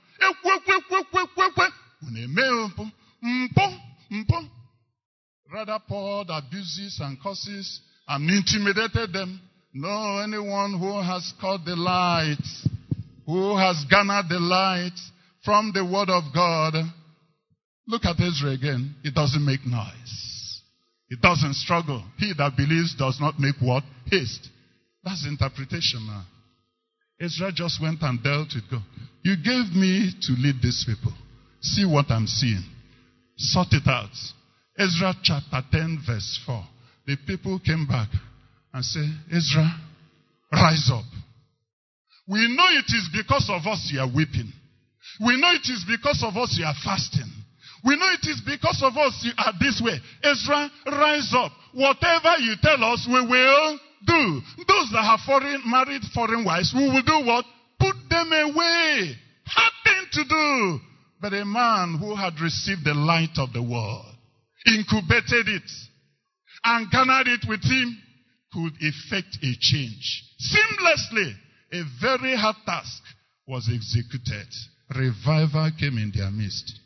Rather poured abuses and curses and intimidated them. No, anyone who has caught the light, who has garnered the light from the word of God, look at Ezra again. It doesn't make noise. It doesn't struggle. He that believes does not make what? Haste. That's interpretation now. Ezra just went and dealt with God. You gave me to lead these people. See what I'm seeing. Sort it out. Ezra chapter 10 verse 4. The people came back and said, Ezra, rise up. We know it is because of us you are weeping. We know it is because of us you are fasting. We know it is because of us you are this way. Ezra, rise up. Whatever you tell us, we will do. Those that have foreign, married foreign wives, we will do what? Put them away. Hard thing to do. But a man who had received the light of the world, incubated it, and garnered it with him, could effect a change. Seamlessly, a very hard task was executed. revival came in their midst.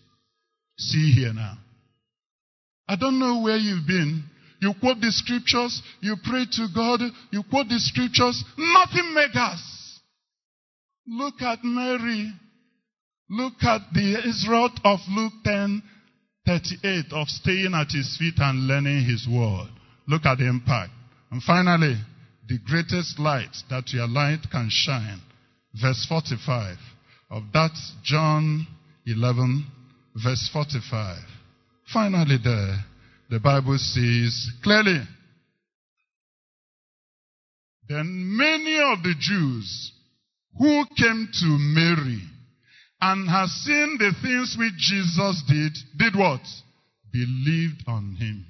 See here now. I don't know where you've been. You quote the scriptures, you pray to God, you quote the scriptures, nothing matters. Look at Mary. Look at the Israel of Luke 10, 38 of staying at his feet and learning his word. Look at the impact. And finally, the greatest light that your light can shine. Verse 45 of that John 11, verse 45. Finally there, the Bible says clearly, then many of the Jews who came to Mary and had seen the things which Jesus did, did what? Believed on him.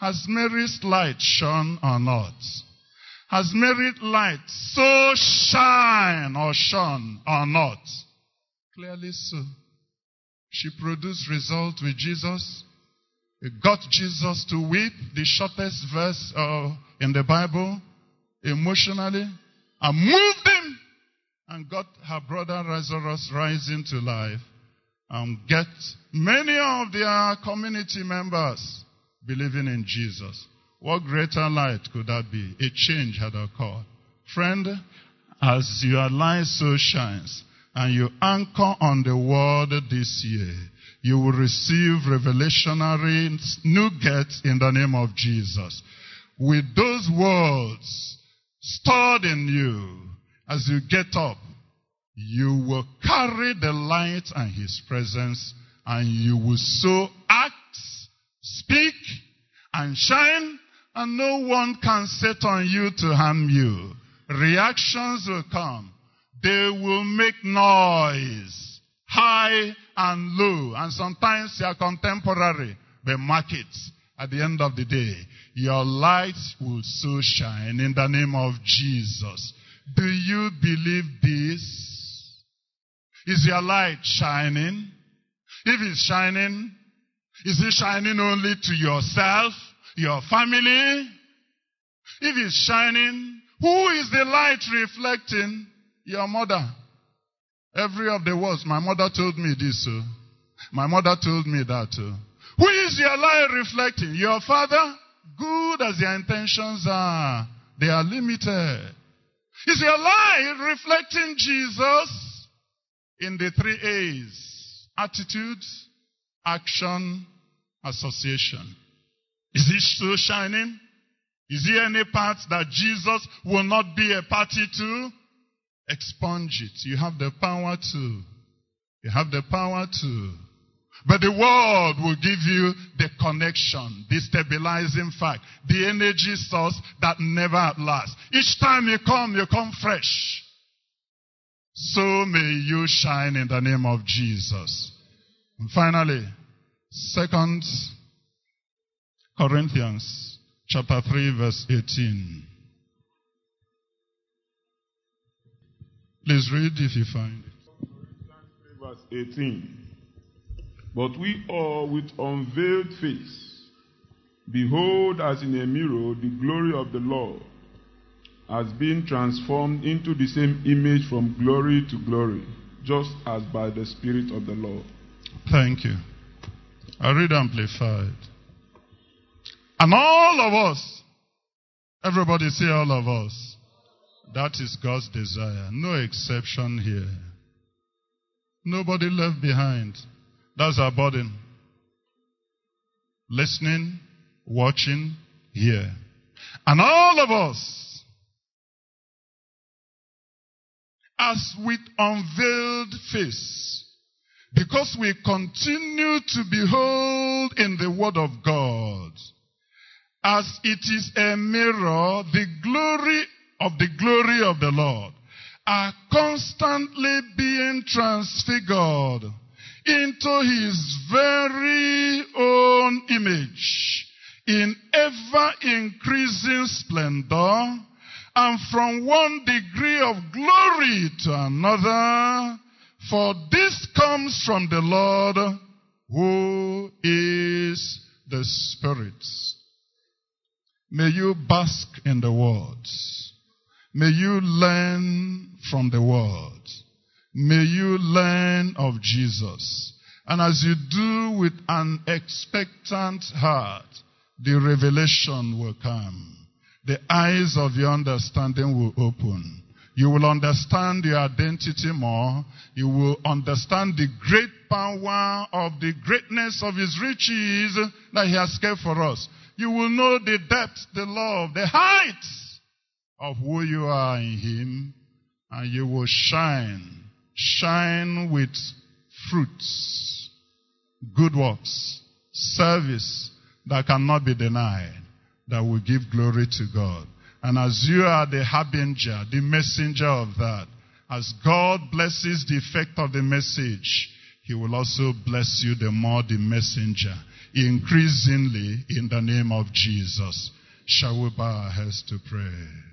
Has Mary's light shone or not? Has Mary's light so shine or shone or not? Clearly so. She produced result with Jesus. It got Jesus to weep, the shortest verse uh, in the Bible, emotionally, and moved him and got her brother Lazarus rising to life and get many of their community members believing in Jesus. What greater light could that be? A change had occurred. Friend, as your light so shines and you anchor on the word this year, you will receive revelationary nuggets in the name of Jesus. With those words stored in you, as you get up, you will carry the light and his presence and you will so act, speak, and shine and no one can set on you to harm you. Reactions will come. They will make noise, high and low, and sometimes they are contemporary, but markets. At the end of the day, your light will so shine in the name of Jesus. Do you believe this? Is your light shining? If it's shining, is it shining only to yourself? your family. If it's shining, who is the light reflecting? Your mother. Every of the words, my mother told me this. Uh, my mother told me that. Uh, who is your light reflecting? Your father? Good as your intentions are, they are limited. Is your light reflecting Jesus in the three A's? Attitude, action, association. Is it still shining? Is there any part that Jesus will not be a party to? Expunge it. You have the power to. You have the power to. But the world will give you the connection, the stabilizing fact, the energy source that never lasts. Each time you come, you come fresh. So may you shine in the name of Jesus. And finally, second Corinthians chapter 3 verse 18. Please read if you find it. Verse 18. But we all with unveiled face, behold as in a mirror the glory of the Lord, has been transformed into the same image from glory to glory, just as by the Spirit of the Lord. Thank you. I read amplified. And all of us, everybody say all of us. That is God's desire. No exception here. Nobody left behind. That's our burden. Listening, watching, here. And all of us, as with unveiled face, because we continue to behold in the Word of God, as it is a mirror, the glory of the glory of the Lord are constantly being transfigured into his very own image in ever increasing splendor and from one degree of glory to another. For this comes from the Lord who is the Spirit. May you bask in the words. May you learn from the word. May you learn of Jesus. And as you do with an expectant heart, the revelation will come. The eyes of your understanding will open. You will understand your identity more. You will understand the great power of the greatness of his riches that he has kept for us. You will know the depth, the love, the height of who you are in him. And you will shine. Shine with fruits, good works, service that cannot be denied, that will give glory to God. And as you are the harbinger, the messenger of that, as God blesses the effect of the message, He will also bless you the more the messenger, increasingly in the name of Jesus. Shall we bow our heads to pray?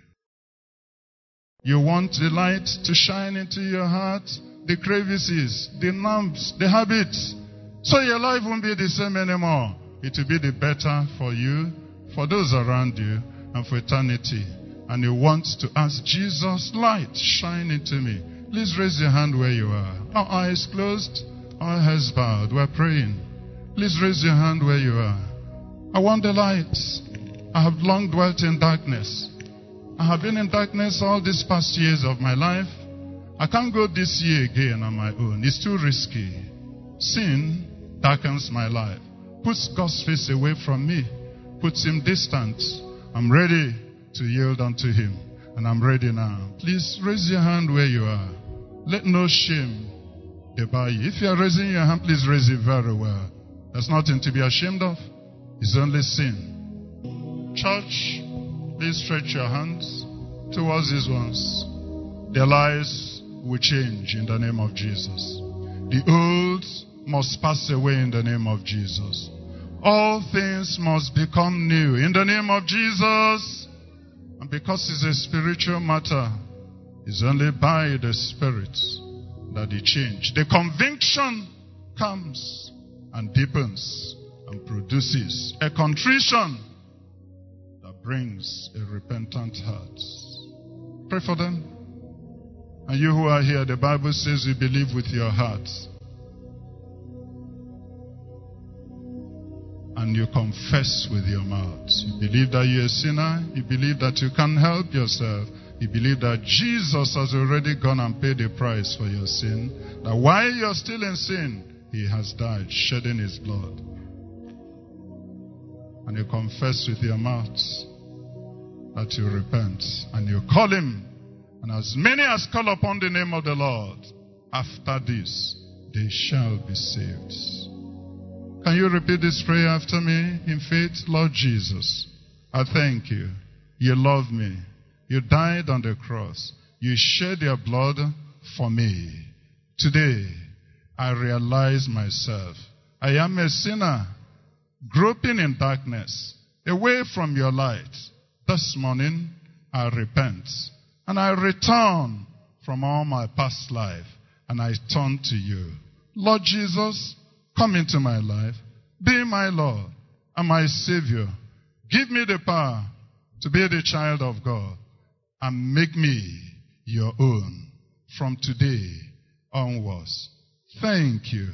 You want the light to shine into your heart, the crevices, the lumps, the habits, so your life won't be the same anymore. It will be the better for you, for those around you, and for eternity. And you want to ask Jesus, light, shine into me. Please raise your hand where you are. Our eyes closed, our heads bowed. We're praying. Please raise your hand where you are. I want the light. I have long dwelt in darkness. I have been in darkness all these past years of my life. I can't go this year again on my own. It's too risky. Sin darkens my life, puts God's face away from me, puts him distant. I'm ready to yield unto him. And I'm ready now. Please raise your hand where you are. Let no shame debar you. If you are raising your hand, please raise it very well. There's nothing to be ashamed of. It's only sin. Church, please stretch your hands towards these ones. Their lives will change in the name of Jesus. The old must pass away in the name of Jesus. All things must become new in the name of Jesus. And because it's a spiritual matter, it's only by the Spirit that the change, the conviction comes and deepens and produces a contrition brings a repentant heart. Pray for them. And you who are here, the Bible says you believe with your heart and you confess with your mouth. You believe that you're a sinner. You believe that you can't help yourself. You believe that Jesus has already gone and paid the price for your sin. That while you're still in sin, He has died, shedding His blood. And you confess with your mouth that you repent and you call Him. And as many as call upon the name of the Lord, after this, they shall be saved. Can you repeat this prayer after me in faith? Lord Jesus, I thank you. You love me. You died on the cross. You shed your blood for me. Today, I realize myself. I am a sinner, groping in darkness, away from your light. This morning, I repent and I return from all my past life and I turn to you. Lord Jesus, Come into my life. Be my Lord and my Savior. Give me the power to be the child of God and make me your own from today onwards. Thank you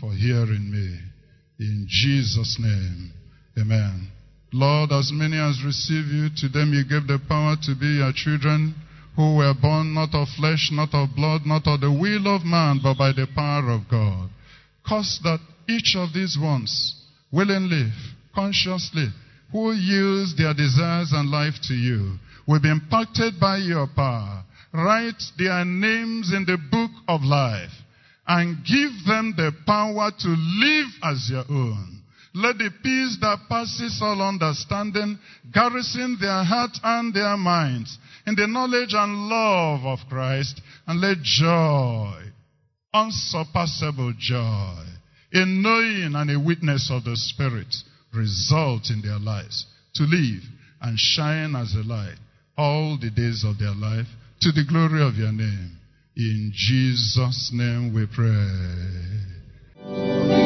for hearing me. In Jesus' name, amen. Lord, as many as receive you, to them you gave the power to be your children who were born not of flesh, not of blood, not of the will of man, but by the power of God. Cause that each of these ones willingly, consciously, who yields their desires and life to you, will be impacted by your power. Write their names in the book of life and give them the power to live as your own. Let the peace that passes all understanding garrison their heart and their minds in the knowledge and love of Christ and let joy unsurpassable joy in knowing and a witness of the Spirit result in their lives to live and shine as a light all the days of their life to the glory of your name. In Jesus' name we pray.